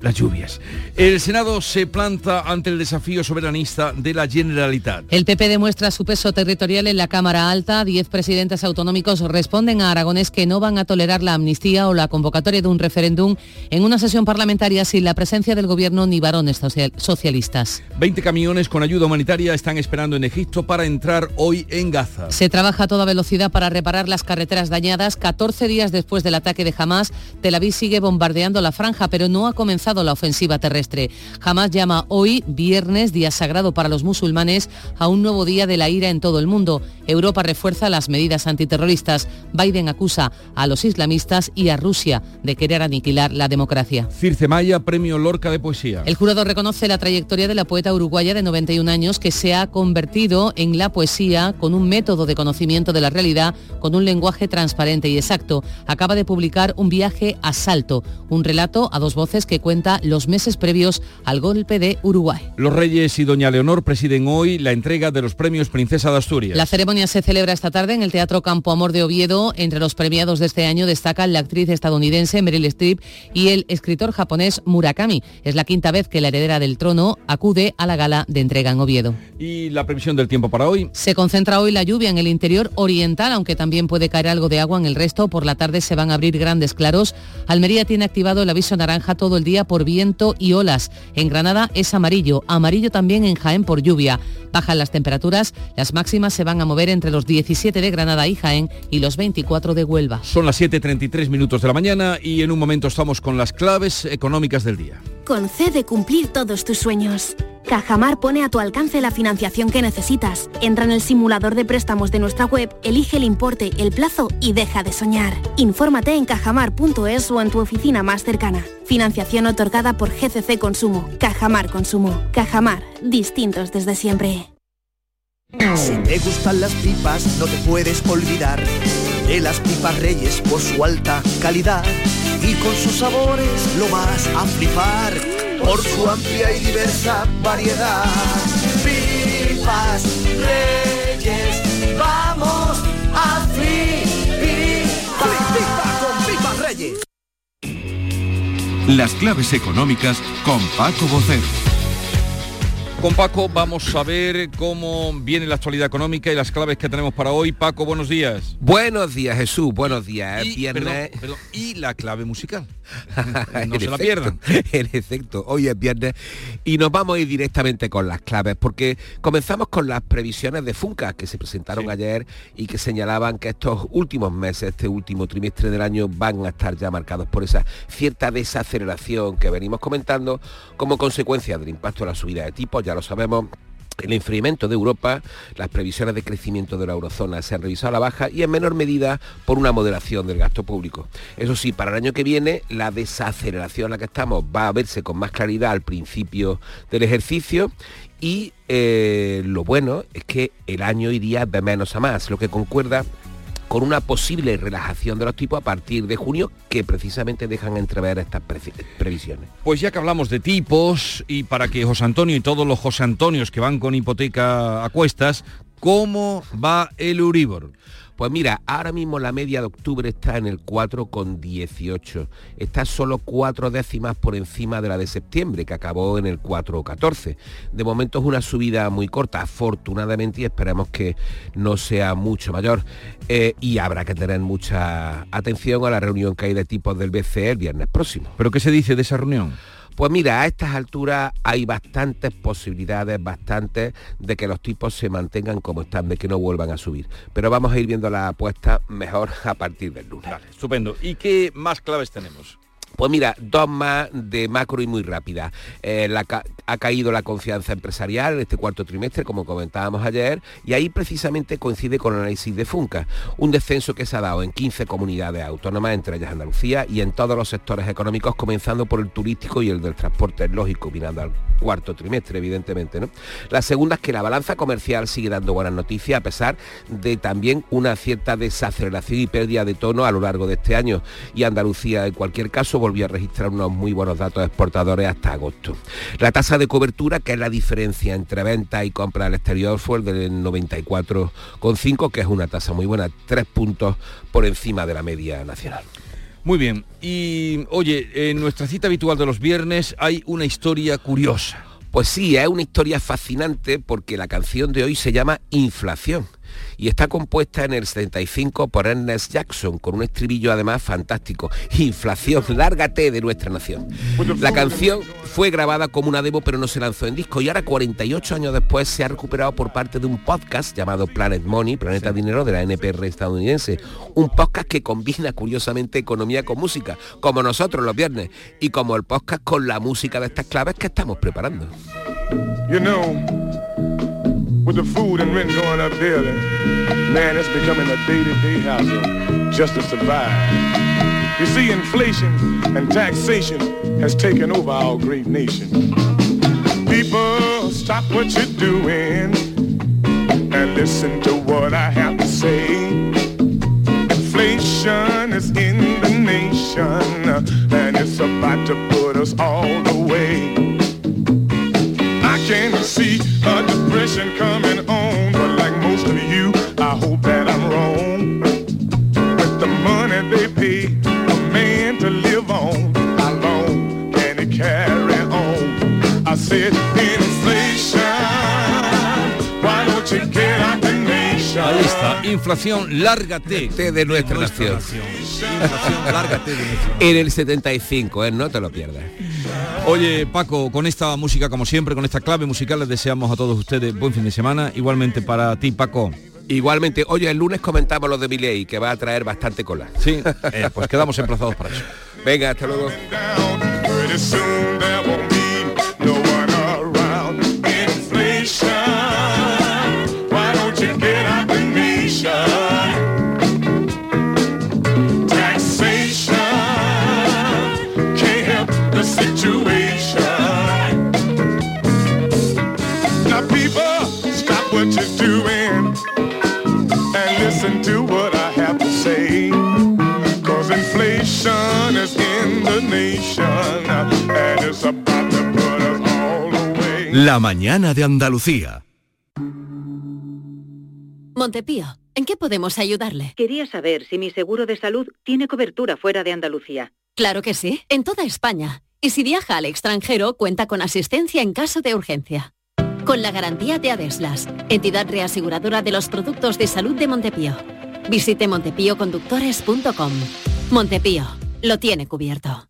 las lluvias. El Senado se planta ante el desafío soberanista de la Generalitat. El PP demuestra su peso territorial en la Cámara Alta. Diez presidentes autonómicos responden a Aragonés que no van a tolerar la amnistía o la convocatoria de un referéndum en una sesión parlamentaria sin la presencia del gobierno ni varones socialistas. Veinte camiones con ayuda humanitaria están esperando en Egipto para entrar hoy en Gaza. Se trabaja a toda velocidad para reparar las carreteras dañadas. 14 días después del ataque de Hamas, Tel Aviv sigue bombardeando la franja, pero no ha comenzado la ofensiva terrestre. Jamás llama hoy, viernes, día sagrado para los musulmanes, a un nuevo día de la ira en todo el mundo. Europa refuerza las medidas antiterroristas. Biden acusa a los islamistas y a Rusia de querer aniquilar la democracia. Circe Maya, Premio Lorca de Poesía. El jurado reconoce la trayectoria de la poeta uruguaya de 91 años que se ha convertido en la poesía con un método de conocimiento de la realidad, con un lenguaje transparente y exacto. Acaba de publicar Un viaje a Salto, un relato a dos voces que cuenta los meses previos al golpe de Uruguay. Los Reyes y Doña Leonor presiden hoy la entrega de los premios Princesa de Asturias. La ceremonia se celebra esta tarde en el Teatro Campo Amor de Oviedo. Entre los premiados de este año destacan la actriz estadounidense Meryl Streep y el escritor japonés Murakami. Es la quinta vez que la heredera del trono acude a la gala de entrega en Oviedo. ¿Y la previsión del tiempo para hoy? Se concentra hoy la lluvia en el interior oriental, aunque también puede caer algo de agua en el resto. Por la tarde se van a abrir grandes claros. Almería tiene activado el aviso naranja todo el día por viento y olas. En Granada es amarillo, amarillo también en Jaén por lluvia. Bajan las temperaturas, las máximas se van a mover entre los 17 de Granada y Jaén y los 24 de Huelva. Son las 7.33 minutos de la mañana y en un momento estamos con las claves económicas del día. Concede cumplir todos tus sueños. Cajamar pone a tu alcance la financiación que necesitas. Entra en el simulador de préstamos de nuestra web, elige el importe, el plazo y deja de soñar. Infórmate en cajamar.es o en tu oficina más cercana. Financiación otorgada por GCC Consumo. Cajamar Consumo. Cajamar, distintos desde siempre. Si te gustan las pipas, no te puedes olvidar de las pipas Reyes por su alta calidad y con sus sabores lo vas a flipar por su amplia y diversa variedad pipas reyes, vamos a flipar. con pipas reyes. Las claves económicas con Paco Bocero. Con Paco vamos a ver cómo viene la actualidad económica y las claves que tenemos para hoy. Paco, buenos días. Buenos días, Jesús. Buenos días. Y, viernes. perdón, perdón, y la clave musical. [laughs] no se la pierdan. En [laughs] efecto, hoy es viernes y nos vamos a ir directamente con las claves porque comenzamos con las previsiones de Funca que se presentaron ayer y que señalaban que estos últimos meses, este último trimestre del año van a estar ya marcados por esa cierta desaceleración que venimos comentando como consecuencia del impacto de la subida de tipos, ya lo sabemos el enfriamiento de Europa, las previsiones de crecimiento de la eurozona se han revisado a la baja y en menor medida por una moderación del gasto público. Eso sí, para el año que viene la desaceleración en la que estamos va a verse con más claridad al principio del ejercicio y eh, lo bueno es que el año iría de menos a más, lo que concuerda con una posible relajación de los tipos a partir de junio que precisamente dejan entrever estas previsiones. Pues ya que hablamos de tipos y para que José Antonio y todos los José Antonios que van con hipoteca a cuestas, ¿cómo va el Euribor? Pues mira, ahora mismo la media de octubre está en el 4,18. Está solo cuatro décimas por encima de la de septiembre, que acabó en el 4,14. De momento es una subida muy corta, afortunadamente, y esperemos que no sea mucho mayor. Eh, y habrá que tener mucha atención a la reunión que hay de tipos del BCE el viernes próximo. ¿Pero qué se dice de esa reunión? Pues mira, a estas alturas hay bastantes posibilidades, bastantes, de que los tipos se mantengan como están, de que no vuelvan a subir. Pero vamos a ir viendo la apuesta mejor a partir del lunes. estupendo. ¿Y qué más claves tenemos? Pues mira, dos más de macro y muy rápida. Eh, ha caído la confianza empresarial en este cuarto trimestre, como comentábamos ayer, y ahí precisamente coincide con el análisis de Funca, un descenso que se ha dado en 15 comunidades autónomas, entre ellas Andalucía, y en todos los sectores económicos, comenzando por el turístico y el del transporte lógico, mirando al cuarto trimestre, evidentemente. ¿no? La segunda es que la balanza comercial sigue dando buenas noticias, a pesar de también una cierta desaceleración y pérdida de tono a lo largo de este año, y Andalucía, en cualquier caso, volvió a registrar unos muy buenos datos exportadores hasta agosto. La tasa de cobertura, que es la diferencia entre venta y compra al exterior, fue el del 94,5, que es una tasa muy buena, tres puntos por encima de la media nacional. Muy bien, y oye, en nuestra cita habitual de los viernes hay una historia curiosa. Pues sí, es una historia fascinante porque la canción de hoy se llama Inflación y está compuesta en el 75 por Ernest Jackson, con un estribillo además fantástico, Inflación, lárgate de nuestra nación. La canción fue grabada como una demo pero no se lanzó en disco y ahora 48 años después se ha recuperado por parte de un podcast llamado Planet Money, Planeta Dinero de la NPR estadounidense, un podcast que combina curiosamente economía con música, como nosotros los viernes, y como el podcast con la música de estas claves que estamos preparando. With the food and rent going up daily, man, it's becoming a day-to-day hassle just to survive. You see, inflation and taxation has taken over our great nation. People, stop what you're doing and listen to what I have to say. Inflation is in the nation and it's about to put us all away can see depression coming on. But like most of you, I hope that I'm wrong. With the money they pay a man to live on, how long can it carry on? I said inflation, why don't you get out the nation? Ahí está, inflación, lárgate de nuestra, de nuestra nación. nación. Inflación, lárgate de nuestra nación. En el 75, ¿eh? no te lo pierdas. Oye, Paco, con esta música, como siempre, con esta clave musical, les deseamos a todos ustedes buen fin de semana. Igualmente para ti, Paco. Igualmente, oye, el lunes comentamos los de Miley, que va a traer bastante cola. Sí, eh, pues quedamos emplazados para eso. Venga, hasta luego. La mañana de Andalucía. Montepío, ¿en qué podemos ayudarle? Quería saber si mi seguro de salud tiene cobertura fuera de Andalucía. Claro que sí, en toda España. Y si viaja al extranjero, cuenta con asistencia en caso de urgencia. Con la garantía de Adeslas, entidad reaseguradora de los productos de salud de Montepío. Visite montepíoconductores.com. Montepío, lo tiene cubierto.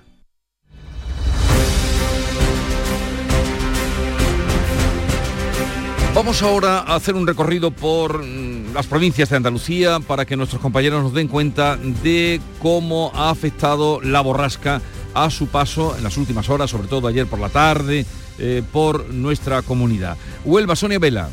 Vamos ahora a hacer un recorrido por mm, las provincias de Andalucía para que nuestros compañeros nos den cuenta de cómo ha afectado la borrasca a su paso en las últimas horas, sobre todo ayer por la tarde, eh, por nuestra comunidad. Huelva, Sonia Vela.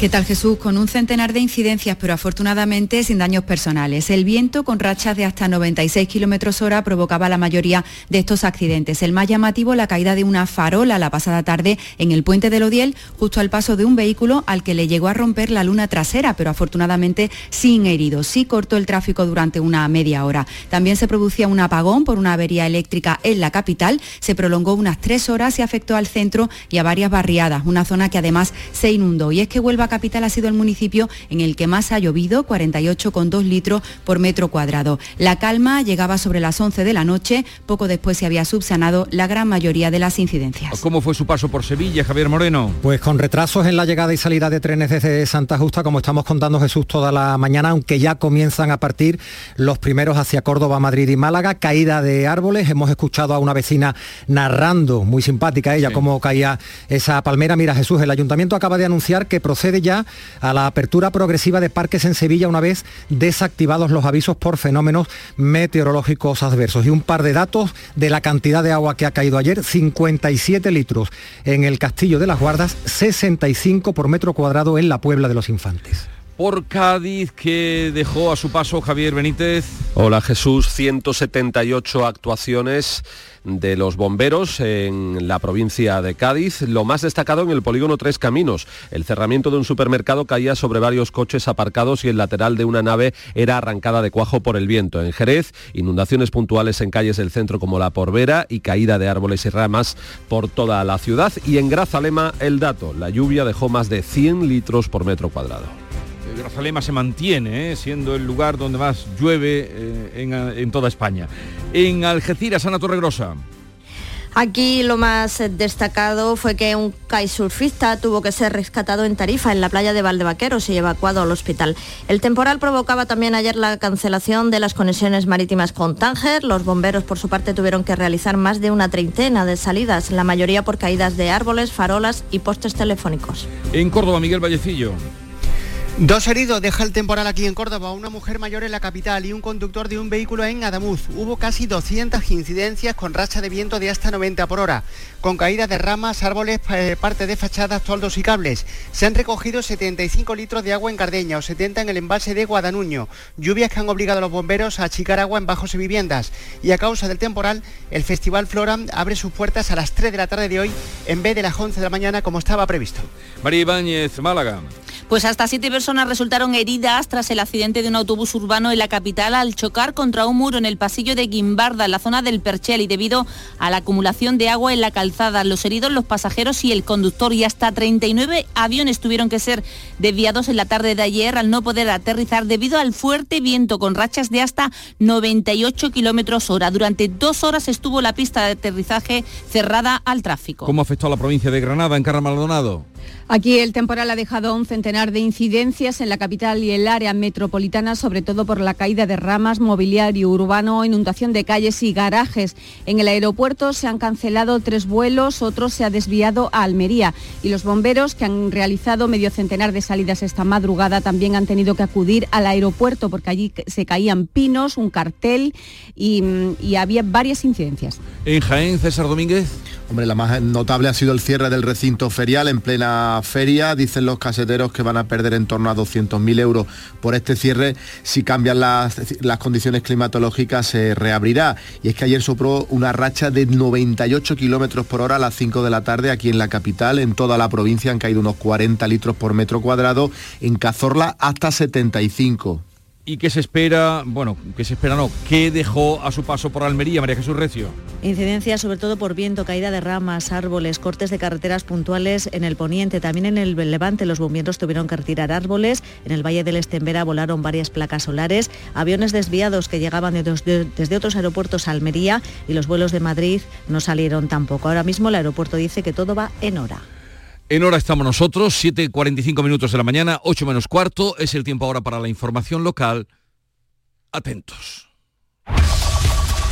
¿Qué tal Jesús? Con un centenar de incidencias, pero afortunadamente sin daños personales. El viento con rachas de hasta 96 kilómetros hora provocaba la mayoría de estos accidentes. El más llamativo, la caída de una farola la pasada tarde en el puente del Odiel, justo al paso de un vehículo al que le llegó a romper la luna trasera, pero afortunadamente sin heridos. Sí cortó el tráfico durante una media hora. También se producía un apagón por una avería eléctrica en la capital. Se prolongó unas tres horas y afectó al centro y a varias barriadas, una zona que además se inundó. Y es que Huelva Capital ha sido el municipio en el que más ha llovido, 48,2 litros por metro cuadrado. La calma llegaba sobre las 11 de la noche, poco después se había subsanado la gran mayoría de las incidencias. ¿Cómo fue su paso por Sevilla, Javier Moreno? Pues con retrasos en la llegada y salida de trenes desde Santa Justa, como estamos contando Jesús toda la mañana, aunque ya comienzan a partir los primeros hacia Córdoba, Madrid y Málaga, caída de árboles, hemos escuchado a una vecina narrando, muy simpática ella, cómo caía esa palmera. Mira Jesús, el ayuntamiento acaba de anunciar que procede ya a la apertura progresiva de parques en Sevilla una vez desactivados los avisos por fenómenos meteorológicos adversos. Y un par de datos de la cantidad de agua que ha caído ayer, 57 litros en el Castillo de las Guardas, 65 por metro cuadrado en la Puebla de los Infantes por Cádiz que dejó a su paso Javier Benítez. Hola Jesús, 178 actuaciones de los bomberos en la provincia de Cádiz. Lo más destacado en el polígono Tres Caminos. El cerramiento de un supermercado caía sobre varios coches aparcados y el lateral de una nave era arrancada de cuajo por el viento. En Jerez, inundaciones puntuales en calles del centro como la Porvera y caída de árboles y ramas por toda la ciudad. Y en Grazalema el dato, la lluvia dejó más de 100 litros por metro cuadrado. Grazalema se mantiene, ¿eh? siendo el lugar donde más llueve eh, en, en, toda España. En Algeciras, Ana Torregrosa. Aquí lo más destacado fue que un kitesurfista tuvo que ser rescatado en Tarifa, en la playa de Valdevaqueros, y evacuado al hospital. El temporal provocaba también ayer la cancelación de las conexiones marítimas con Tánger. Los bomberos, por su parte, tuvieron que realizar más de una treintena de salidas, la mayoría por caídas de árboles, farolas y postes telefónicos. En Córdoba, Miguel Vallecillo. Dos heridos deja el temporal aquí en Córdoba, una mujer mayor en la capital y un conductor de un vehículo en Adamuz. Hubo casi 200 incidencias con racha de viento de hasta 90 por hora, con caídas de ramas, árboles, eh, parte de fachadas, toldos y cables. Se han recogido 75 litros de agua en Cardeña o 70 en el embalse de Guadanuño. Lluvias que han obligado a los bomberos a achicar agua en bajos y viviendas. Y a causa del temporal, el Festival Flora abre sus puertas a las 3 de la tarde de hoy en vez de las 11 de la mañana como estaba previsto. María Ibáñez, Málaga. Pues hasta siete personas resultaron heridas tras el accidente de un autobús urbano en la capital al chocar contra un muro en el pasillo de Guimbarda, en la zona del Perchel, y debido a la acumulación de agua en la calzada. Los heridos, los pasajeros y el conductor, y hasta 39 aviones tuvieron que ser desviados en la tarde de ayer al no poder aterrizar debido al fuerte viento con rachas de hasta 98 kilómetros hora. Durante dos horas estuvo la pista de aterrizaje cerrada al tráfico. ¿Cómo afectó a la provincia de Granada en Carra Maldonado? Aquí el temporal ha dejado un centenar de incidencias en la capital y el área metropolitana, sobre todo por la caída de ramas, mobiliario urbano, inundación de calles y garajes. En el aeropuerto se han cancelado tres vuelos, otro se ha desviado a Almería. Y los bomberos, que han realizado medio centenar de salidas esta madrugada, también han tenido que acudir al aeropuerto porque allí se caían pinos, un cartel y, y había varias incidencias. En Jaén, César Domínguez. Hombre, la más notable ha sido el cierre del recinto ferial en plena feria. Dicen los caseteros que van a perder en torno a 200.000 euros por este cierre. Si cambian las, las condiciones climatológicas se reabrirá. Y es que ayer sopló una racha de 98 kilómetros por hora a las 5 de la tarde aquí en la capital. En toda la provincia han caído unos 40 litros por metro cuadrado. En Cazorla hasta 75. ¿Y qué se espera? Bueno, ¿qué se espera no? ¿Qué dejó a su paso por Almería, María Jesús Recio? Incidencias sobre todo por viento, caída de ramas, árboles, cortes de carreteras puntuales en el poniente. También en el levante los bomberos tuvieron que retirar árboles. En el Valle del Estembera volaron varias placas solares. Aviones desviados que llegaban desde otros aeropuertos a Almería y los vuelos de Madrid no salieron tampoco. Ahora mismo el aeropuerto dice que todo va en hora. En hora estamos nosotros, 7.45 minutos de la mañana, 8 menos cuarto, es el tiempo ahora para la información local. Atentos.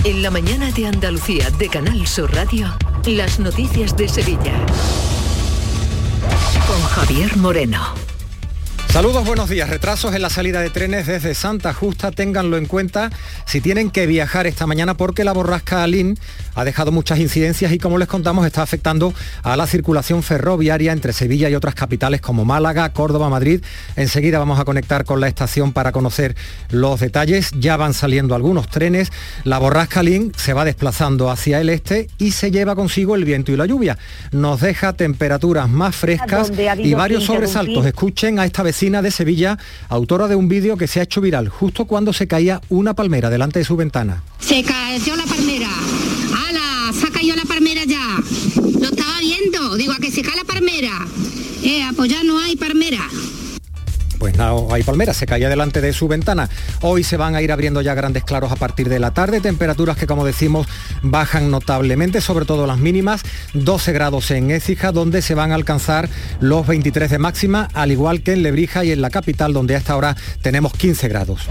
En la mañana de Andalucía de Canal Sur Radio, las noticias de Sevilla. Con Javier Moreno. Saludos, buenos días. Retrasos en la salida de trenes desde Santa Justa, ténganlo en cuenta si tienen que viajar esta mañana porque la borrasca Alín ha dejado muchas incidencias y como les contamos está afectando a la circulación ferroviaria entre Sevilla y otras capitales como Málaga, Córdoba, Madrid. Enseguida vamos a conectar con la estación para conocer los detalles. Ya van saliendo algunos trenes. La borrasca Alín se va desplazando hacia el este y se lleva consigo el viento y la lluvia. Nos deja temperaturas más frescas y varios sobresaltos. Escuchen a esta vecina de Sevilla, autora de un vídeo que se ha hecho viral justo cuando se caía una palmera delante de su ventana. Se cayó la palmera. ¡Hala! Se caído la palmera ya. Lo estaba viendo. Digo, a que se cae la palmera. Eh, pues no hay palmera pues no hay palmeras, se caía delante de su ventana. Hoy se van a ir abriendo ya grandes claros a partir de la tarde, temperaturas que como decimos bajan notablemente, sobre todo las mínimas, 12 grados en Écija, donde se van a alcanzar los 23 de máxima, al igual que en Lebrija y en la capital, donde a esta hora tenemos 15 grados.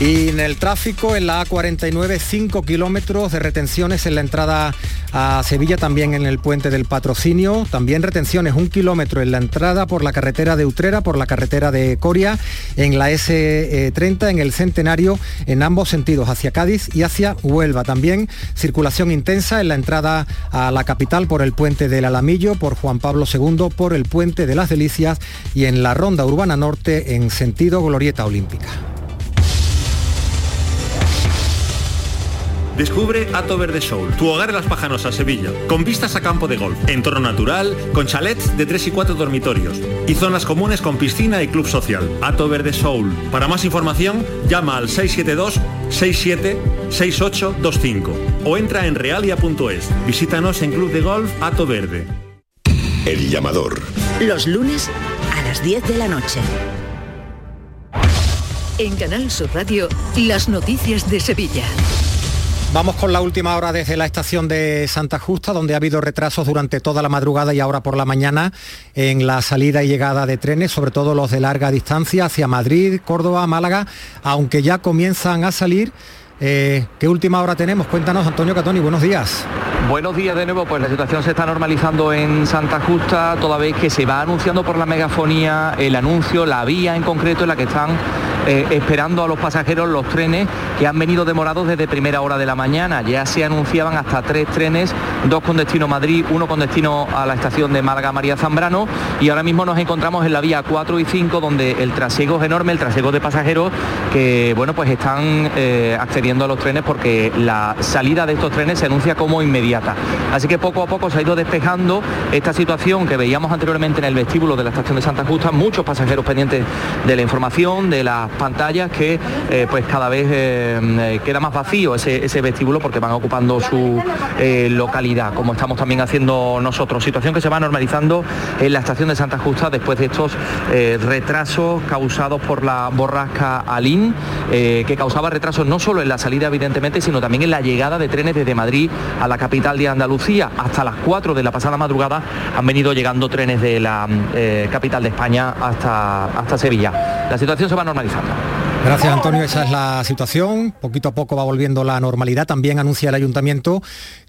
Y en el tráfico, en la A49, 5 kilómetros de retenciones en la entrada a Sevilla, también en el puente del patrocinio. También retenciones, un kilómetro en la entrada por la carretera de Utrera, por la carretera de Coria, en la S30, en el Centenario, en ambos sentidos, hacia Cádiz y hacia Huelva. También circulación intensa en la entrada a la capital por el puente del Alamillo, por Juan Pablo II, por el puente de las Delicias y en la ronda urbana norte en sentido Glorieta Olímpica. Descubre Ato Verde Soul, tu hogar en Las Pajanosas, Sevilla, con vistas a campo de golf, entorno natural, con chalets de 3 y 4 dormitorios y zonas comunes con piscina y club social. Ato Verde Soul. Para más información, llama al 672 67 6825 o entra en realia.es. Visítanos en Club de Golf Ato Verde. El llamador. Los lunes a las 10 de la noche. En Canal Sur Radio, las noticias de Sevilla. Vamos con la última hora desde la estación de Santa Justa, donde ha habido retrasos durante toda la madrugada y ahora por la mañana en la salida y llegada de trenes, sobre todo los de larga distancia hacia Madrid, Córdoba, Málaga, aunque ya comienzan a salir. Eh, ¿Qué última hora tenemos? Cuéntanos, Antonio Catoni, buenos días. Buenos días de nuevo, pues la situación se está normalizando en Santa Justa, toda vez que se va anunciando por la megafonía el anuncio, la vía en concreto en la que están eh, esperando a los pasajeros los trenes que han venido demorados desde primera hora de la mañana. Ya se anunciaban hasta tres trenes, dos con destino Madrid, uno con destino a la estación de Málaga María Zambrano y ahora mismo nos encontramos en la vía 4 y 5 donde el trasiego es enorme, el trasiego de pasajeros que bueno pues están eh, accediendo a los trenes porque la salida de estos trenes se anuncia como inmediata. Así que poco a poco se ha ido despejando esta situación que veíamos anteriormente en el vestíbulo de la estación de Santa Justa, muchos pasajeros pendientes de la información, de las pantallas que eh, pues cada vez eh, eh, queda más vacío ese, vestíbulo porque van ocupando su localidad, como estamos también haciendo nosotros. Situación que se va normalizando en la estación de Santa Justa después de estos retrasos causados por la borrasca Alín, que causaba retrasos no solo en la salida evidentemente, sino también en la llegada de trenes desde Madrid a la capital de Andalucía. Hasta las 4 de la pasada madrugada han venido llegando trenes de la capital de España hasta, hasta Sevilla. La situación se va normalizando. Gracias Antonio, esa es la situación. Poquito a poco va volviendo la normalidad. También anuncia el ayuntamiento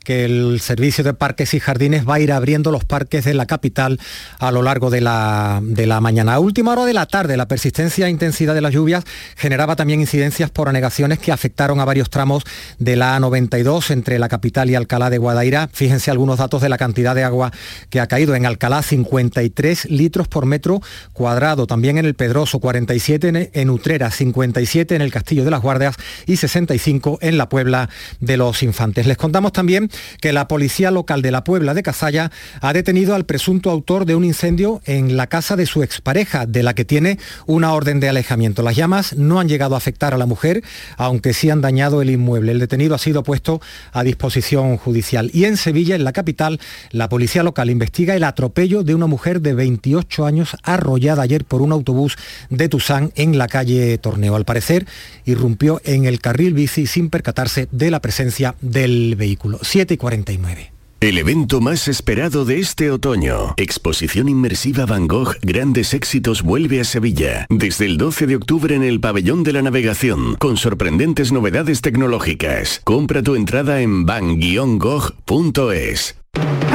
que el servicio de parques y jardines va a ir abriendo los parques de la capital a lo largo de la, de la mañana. A última hora de la tarde, la persistencia e intensidad de las lluvias generaba también incidencias por anegaciones que afectaron a varios tramos de la A92 entre la capital y Alcalá de Guadaira. Fíjense algunos datos de la cantidad de agua que ha caído. En Alcalá, 53 litros por metro cuadrado. También en el Pedroso, 47 en Utrera, 57 en el Castillo de las Guardias y 65 en la Puebla de los Infantes. Les contamos también que la policía local de la Puebla de Casalla ha detenido al presunto autor de un incendio en la casa de su expareja, de la que tiene una orden de alejamiento. Las llamas no han llegado a afectar a la mujer, aunque sí han dañado el inmueble. El detenido ha sido puesto a disposición judicial. Y en Sevilla, en la capital, la policía local investiga el atropello de una mujer de 28 años arrollada ayer por un autobús de Tusán en la calle Torneo. Al parecer, irrumpió en el carril bici sin percatarse de la presencia del vehículo. 49. El evento más esperado de este otoño, Exposición Inmersiva Van Gogh Grandes Éxitos vuelve a Sevilla, desde el 12 de octubre en el Pabellón de la Navegación, con sorprendentes novedades tecnológicas. Compra tu entrada en van-gogh.es.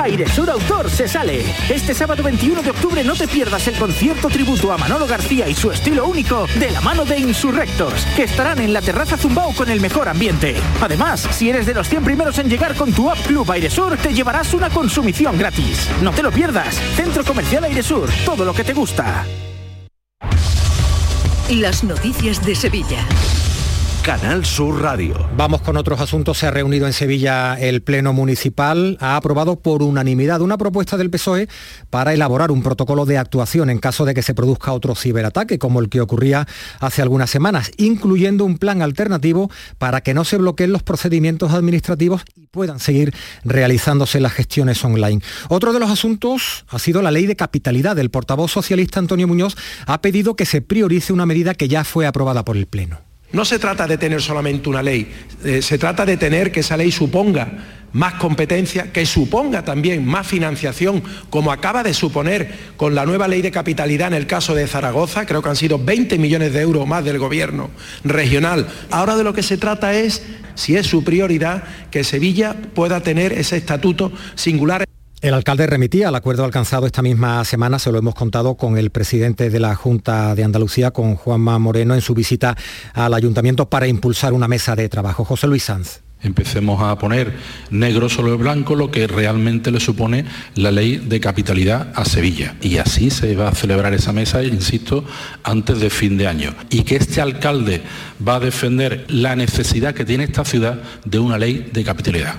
Airesur Autor se sale. Este sábado 21 de octubre no te pierdas el concierto tributo a Manolo García y su estilo único de la mano de Insurrectos, que estarán en la terraza Zumbao con el mejor ambiente. Además, si eres de los 100 primeros en llegar con tu App Club Airesur, te llevarás una consumición gratis. No te lo pierdas. Centro Comercial Airesur, todo lo que te gusta. Las noticias de Sevilla. Canal Sur Radio. Vamos con otros asuntos. Se ha reunido en Sevilla el Pleno Municipal. Ha aprobado por unanimidad una propuesta del PSOE para elaborar un protocolo de actuación en caso de que se produzca otro ciberataque, como el que ocurría hace algunas semanas, incluyendo un plan alternativo para que no se bloqueen los procedimientos administrativos y puedan seguir realizándose las gestiones online. Otro de los asuntos ha sido la ley de capitalidad. El portavoz socialista Antonio Muñoz ha pedido que se priorice una medida que ya fue aprobada por el Pleno. No se trata de tener solamente una ley, eh, se trata de tener que esa ley suponga más competencia, que suponga también más financiación, como acaba de suponer con la nueva ley de capitalidad en el caso de Zaragoza, creo que han sido 20 millones de euros más del gobierno regional. Ahora de lo que se trata es, si es su prioridad, que Sevilla pueda tener ese estatuto singular. El alcalde remitía al acuerdo alcanzado esta misma semana, se lo hemos contado con el presidente de la Junta de Andalucía, con Juanma Moreno, en su visita al ayuntamiento para impulsar una mesa de trabajo. José Luis Sanz. Empecemos a poner negro sobre blanco lo que realmente le supone la ley de capitalidad a Sevilla. Y así se va a celebrar esa mesa, insisto, antes de fin de año. Y que este alcalde va a defender la necesidad que tiene esta ciudad de una ley de capitalidad.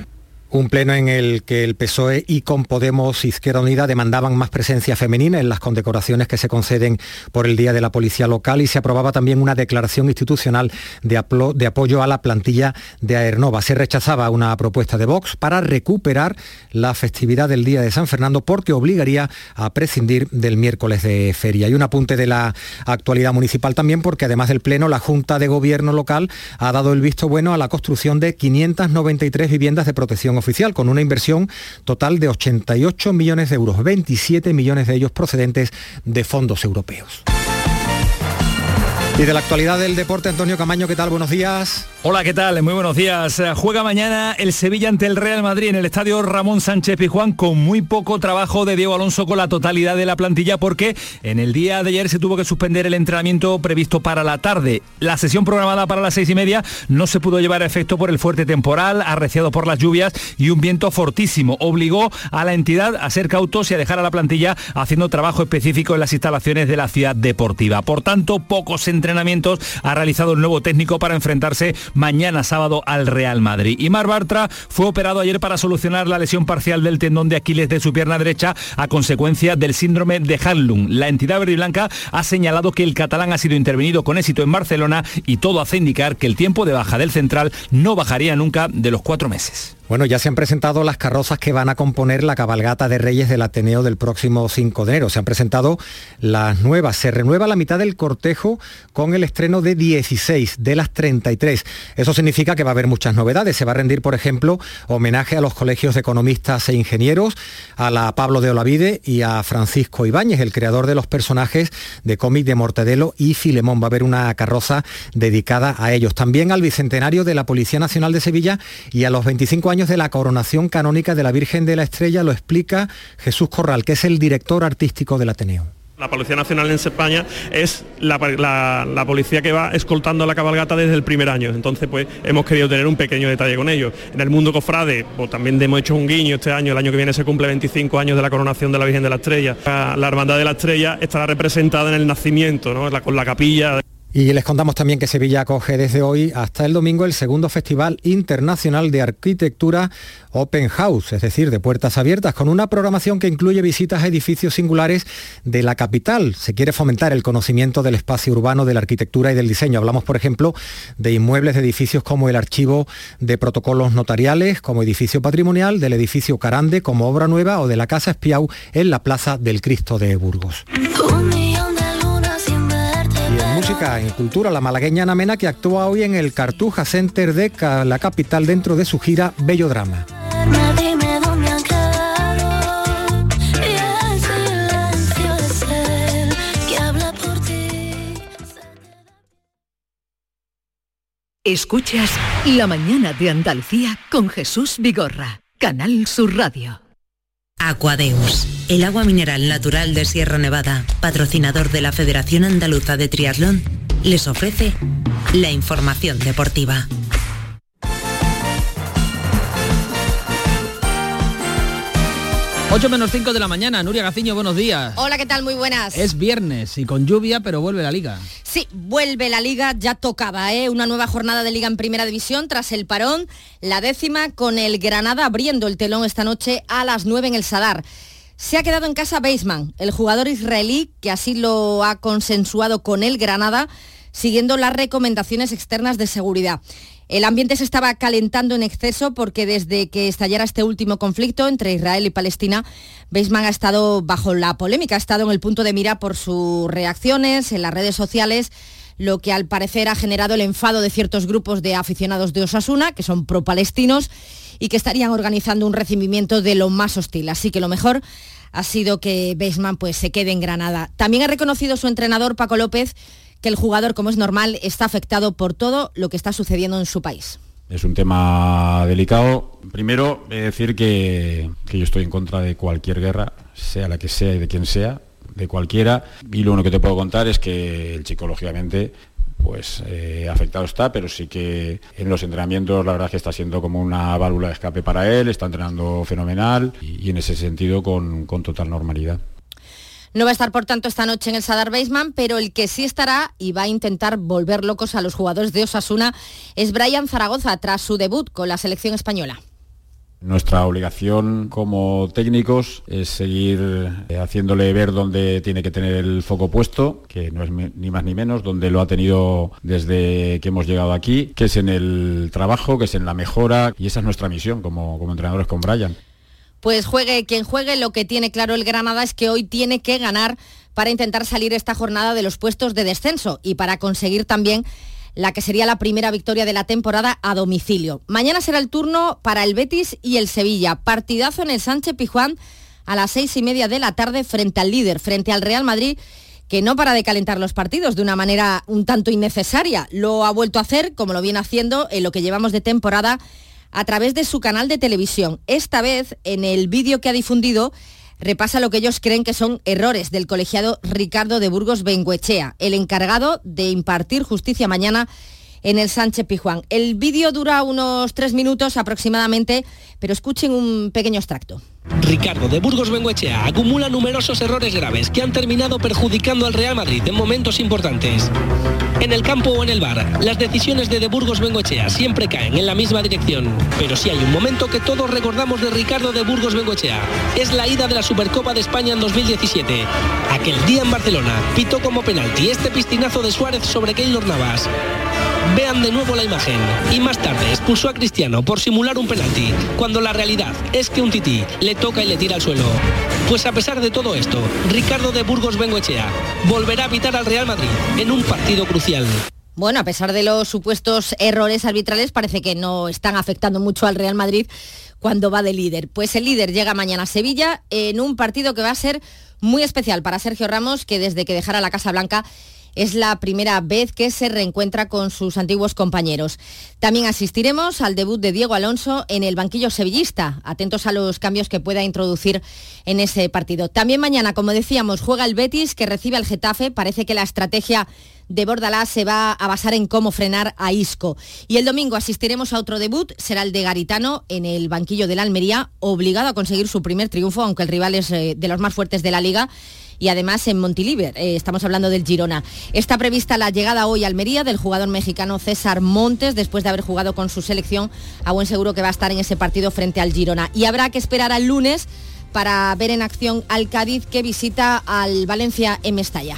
Un pleno en el que el PSOE y con Podemos Izquierda Unida demandaban más presencia femenina en las condecoraciones que se conceden por el Día de la Policía Local y se aprobaba también una declaración institucional de, de apoyo a la plantilla de Aernova. Se rechazaba una propuesta de Vox para recuperar la festividad del Día de San Fernando porque obligaría a prescindir del miércoles de feria. Y un apunte de la actualidad municipal también porque además del pleno la Junta de Gobierno local ha dado el visto bueno a la construcción de 593 viviendas de protección oficial, con una inversión total de 88 millones de euros, 27 millones de ellos procedentes de fondos europeos. Y de la actualidad del deporte, Antonio Camaño, ¿qué tal? Buenos días. Hola, ¿qué tal? Muy buenos días. Juega mañana el Sevilla ante el Real Madrid en el estadio Ramón Sánchez Pizjuán con muy poco trabajo de Diego Alonso con la totalidad de la plantilla porque en el día de ayer se tuvo que suspender el entrenamiento previsto para la tarde. La sesión programada para las seis y media no se pudo llevar a efecto por el fuerte temporal, arreciado por las lluvias y un viento fortísimo. Obligó a la entidad a ser cautos y a dejar a la plantilla haciendo trabajo específico en las instalaciones de la ciudad deportiva. Por tanto, pocos entrenamientos ha realizado el nuevo técnico para enfrentarse mañana sábado al Real Madrid. Y Mar Bartra fue operado ayer para solucionar la lesión parcial del tendón de Aquiles de su pierna derecha a consecuencia del síndrome de Hanlung. La entidad verde y blanca ha señalado que el catalán ha sido intervenido con éxito en Barcelona y todo hace indicar que el tiempo de baja del central no bajaría nunca de los cuatro meses. Bueno, ya se han presentado las carrozas que van a componer la cabalgata de Reyes del Ateneo del próximo 5 de enero. Se han presentado las nuevas. Se renueva la mitad del cortejo con el estreno de 16 de las 33. Eso significa que va a haber muchas novedades. Se va a rendir, por ejemplo, homenaje a los colegios de economistas e ingenieros, a la Pablo de Olavide y a Francisco Ibáñez, el creador de los personajes de cómic de Mortadelo y Filemón. Va a haber una carroza dedicada a ellos. También al bicentenario de la Policía Nacional de Sevilla y a los 25 años de la coronación canónica de la Virgen de la Estrella, lo explica Jesús Corral, que es el director artístico del Ateneo. La Policía Nacional en España es la, policía que va escoltando la cabalgata desde el primer año. Entonces, pues hemos querido tener un pequeño detalle con ellos. En el mundo cofrade, pues también hemos hecho un guiño este año. El año que viene se cumple 25 años de la coronación de la Virgen de la Estrella. La, la Hermandad de la Estrella estará representada en el nacimiento, ¿no? con la capilla. Y les contamos también que Sevilla acoge desde hoy hasta el domingo el segundo Festival Internacional de Arquitectura Open House, es decir, de puertas abiertas, con una programación que incluye visitas a edificios singulares de la capital. Se quiere fomentar el conocimiento del espacio urbano, de la arquitectura y del diseño. Hablamos, por ejemplo, de inmuebles de edificios como el Archivo de Protocolos Notariales, como edificio patrimonial, del edificio Carande como obra nueva o de la Casa Espiau en la Plaza del Cristo de Burgos en cultura, la malagueña Ana Mena que actúa hoy en el Cartuja Center de la capital dentro de su gira Bello Drama. Escuchas La mañana de Andalucía con Jesús Vigorra, Canal Sur Radio. Aquadeus, el agua mineral natural de Sierra Nevada, patrocinador de la Federación Andaluza de Triatlón, les ofrece la información deportiva. 8 menos 5 de la mañana, Nuria Gaciño, buenos días. Hola, ¿qué tal? Muy buenas. Es viernes y con lluvia, pero vuelve la liga. Sí, vuelve la liga, ya tocaba, ¿eh? Una nueva jornada de liga en primera división tras el parón, la décima con el Granada abriendo el telón esta noche a las 9 en el Sadar. Se ha quedado en casa Baseman, el jugador israelí que así lo ha consensuado con el Granada, siguiendo las recomendaciones externas de seguridad. El ambiente se estaba calentando en exceso porque desde que estallara este último conflicto entre Israel y Palestina, Beisman ha estado bajo la polémica, ha estado en el punto de mira por sus reacciones en las redes sociales, lo que al parecer ha generado el enfado de ciertos grupos de aficionados de Osasuna, que son pro-palestinos, y que estarían organizando un recibimiento de lo más hostil. Así que lo mejor ha sido que Beisman pues, se quede en Granada. También ha reconocido su entrenador Paco López que el jugador, como es normal, está afectado por todo lo que está sucediendo en su país. Es un tema delicado. Primero, decir que, yo estoy en contra de cualquier guerra, sea la que sea y de quien sea, de cualquiera. Y lo único que te puedo contar es que el pues eh, afectado está, pero sí que en los entrenamientos la verdad es que está siendo como una válvula de escape para él, está entrenando fenomenal y, en ese sentido con total normalidad. No va a estar, por tanto, esta noche en el Sadar Baseman, pero el que sí estará y va a intentar volver locos a los jugadores de Osasuna es Brian Zaragoza, tras su debut con la selección española. Nuestra obligación como técnicos es seguir eh, haciéndole ver dónde tiene que tener el foco puesto, que no es ni más ni menos, donde lo ha tenido desde que hemos llegado aquí, que es en el trabajo, que es en la mejora, y esa es nuestra misión como, como entrenadores con Brian. Pues juegue quien juegue, lo que tiene claro el Granada es que hoy tiene que ganar para intentar salir esta jornada de los puestos de descenso y para conseguir también la que sería la primera victoria de la temporada a domicilio. Mañana será el turno para el Betis y el Sevilla. Partidazo en el Sánchez Pijuán a las seis y media de la tarde frente al líder, frente al Real Madrid que no para de calentar los partidos de una manera un tanto innecesaria. Lo ha vuelto a hacer, como lo viene haciendo en lo que llevamos de temporada a través de su canal de televisión. Esta vez, en el vídeo que ha difundido, repasa lo que ellos creen que son errores del colegiado Ricardo de Burgos Benguechea, el encargado de impartir justicia mañana en el Sánchez Pijuán. El vídeo dura unos tres minutos aproximadamente, pero escuchen un pequeño extracto. Ricardo de Burgos Benguechea acumula numerosos errores graves que han terminado perjudicando al Real Madrid en momentos importantes. En el campo o en el bar, las decisiones de De Burgos Benguechea siempre caen en la misma dirección. Pero si hay un momento que todos recordamos de Ricardo de Burgos Benguechea, es la ida de la Supercopa de España en 2017. Aquel día en Barcelona, pitó como penalti este pistinazo de Suárez sobre Keylor Navas. Vean de nuevo la imagen. Y más tarde expulsó a Cristiano por simular un penalti, cuando la realidad es que un tití le toca y le tira al suelo. Pues a pesar de todo esto, Ricardo de Burgos Bengoechea volverá a pitar al Real Madrid en un partido crucial. Bueno, a pesar de los supuestos errores arbitrales, parece que no están afectando mucho al Real Madrid cuando va de líder. Pues el líder llega mañana a Sevilla en un partido que va a ser muy especial para Sergio Ramos, que desde que dejara la Casa Blanca es la primera vez que se reencuentra con sus antiguos compañeros. También asistiremos al debut de Diego Alonso en el banquillo sevillista, atentos a los cambios que pueda introducir en ese partido. También mañana, como decíamos, juega el Betis que recibe al Getafe. Parece que la estrategia de Bordalás se va a basar en cómo frenar a Isco. Y el domingo asistiremos a otro debut, será el de Garitano en el banquillo de la Almería, obligado a conseguir su primer triunfo, aunque el rival es eh, de los más fuertes de la liga y además en Montiliver. Eh, estamos hablando del Girona. Está prevista la llegada hoy a Almería del jugador mexicano César Montes, después de haber jugado con su selección. A buen seguro que va a estar en ese partido frente al Girona. Y habrá que esperar al lunes para ver en acción al Cádiz que visita al Valencia en Mestalla.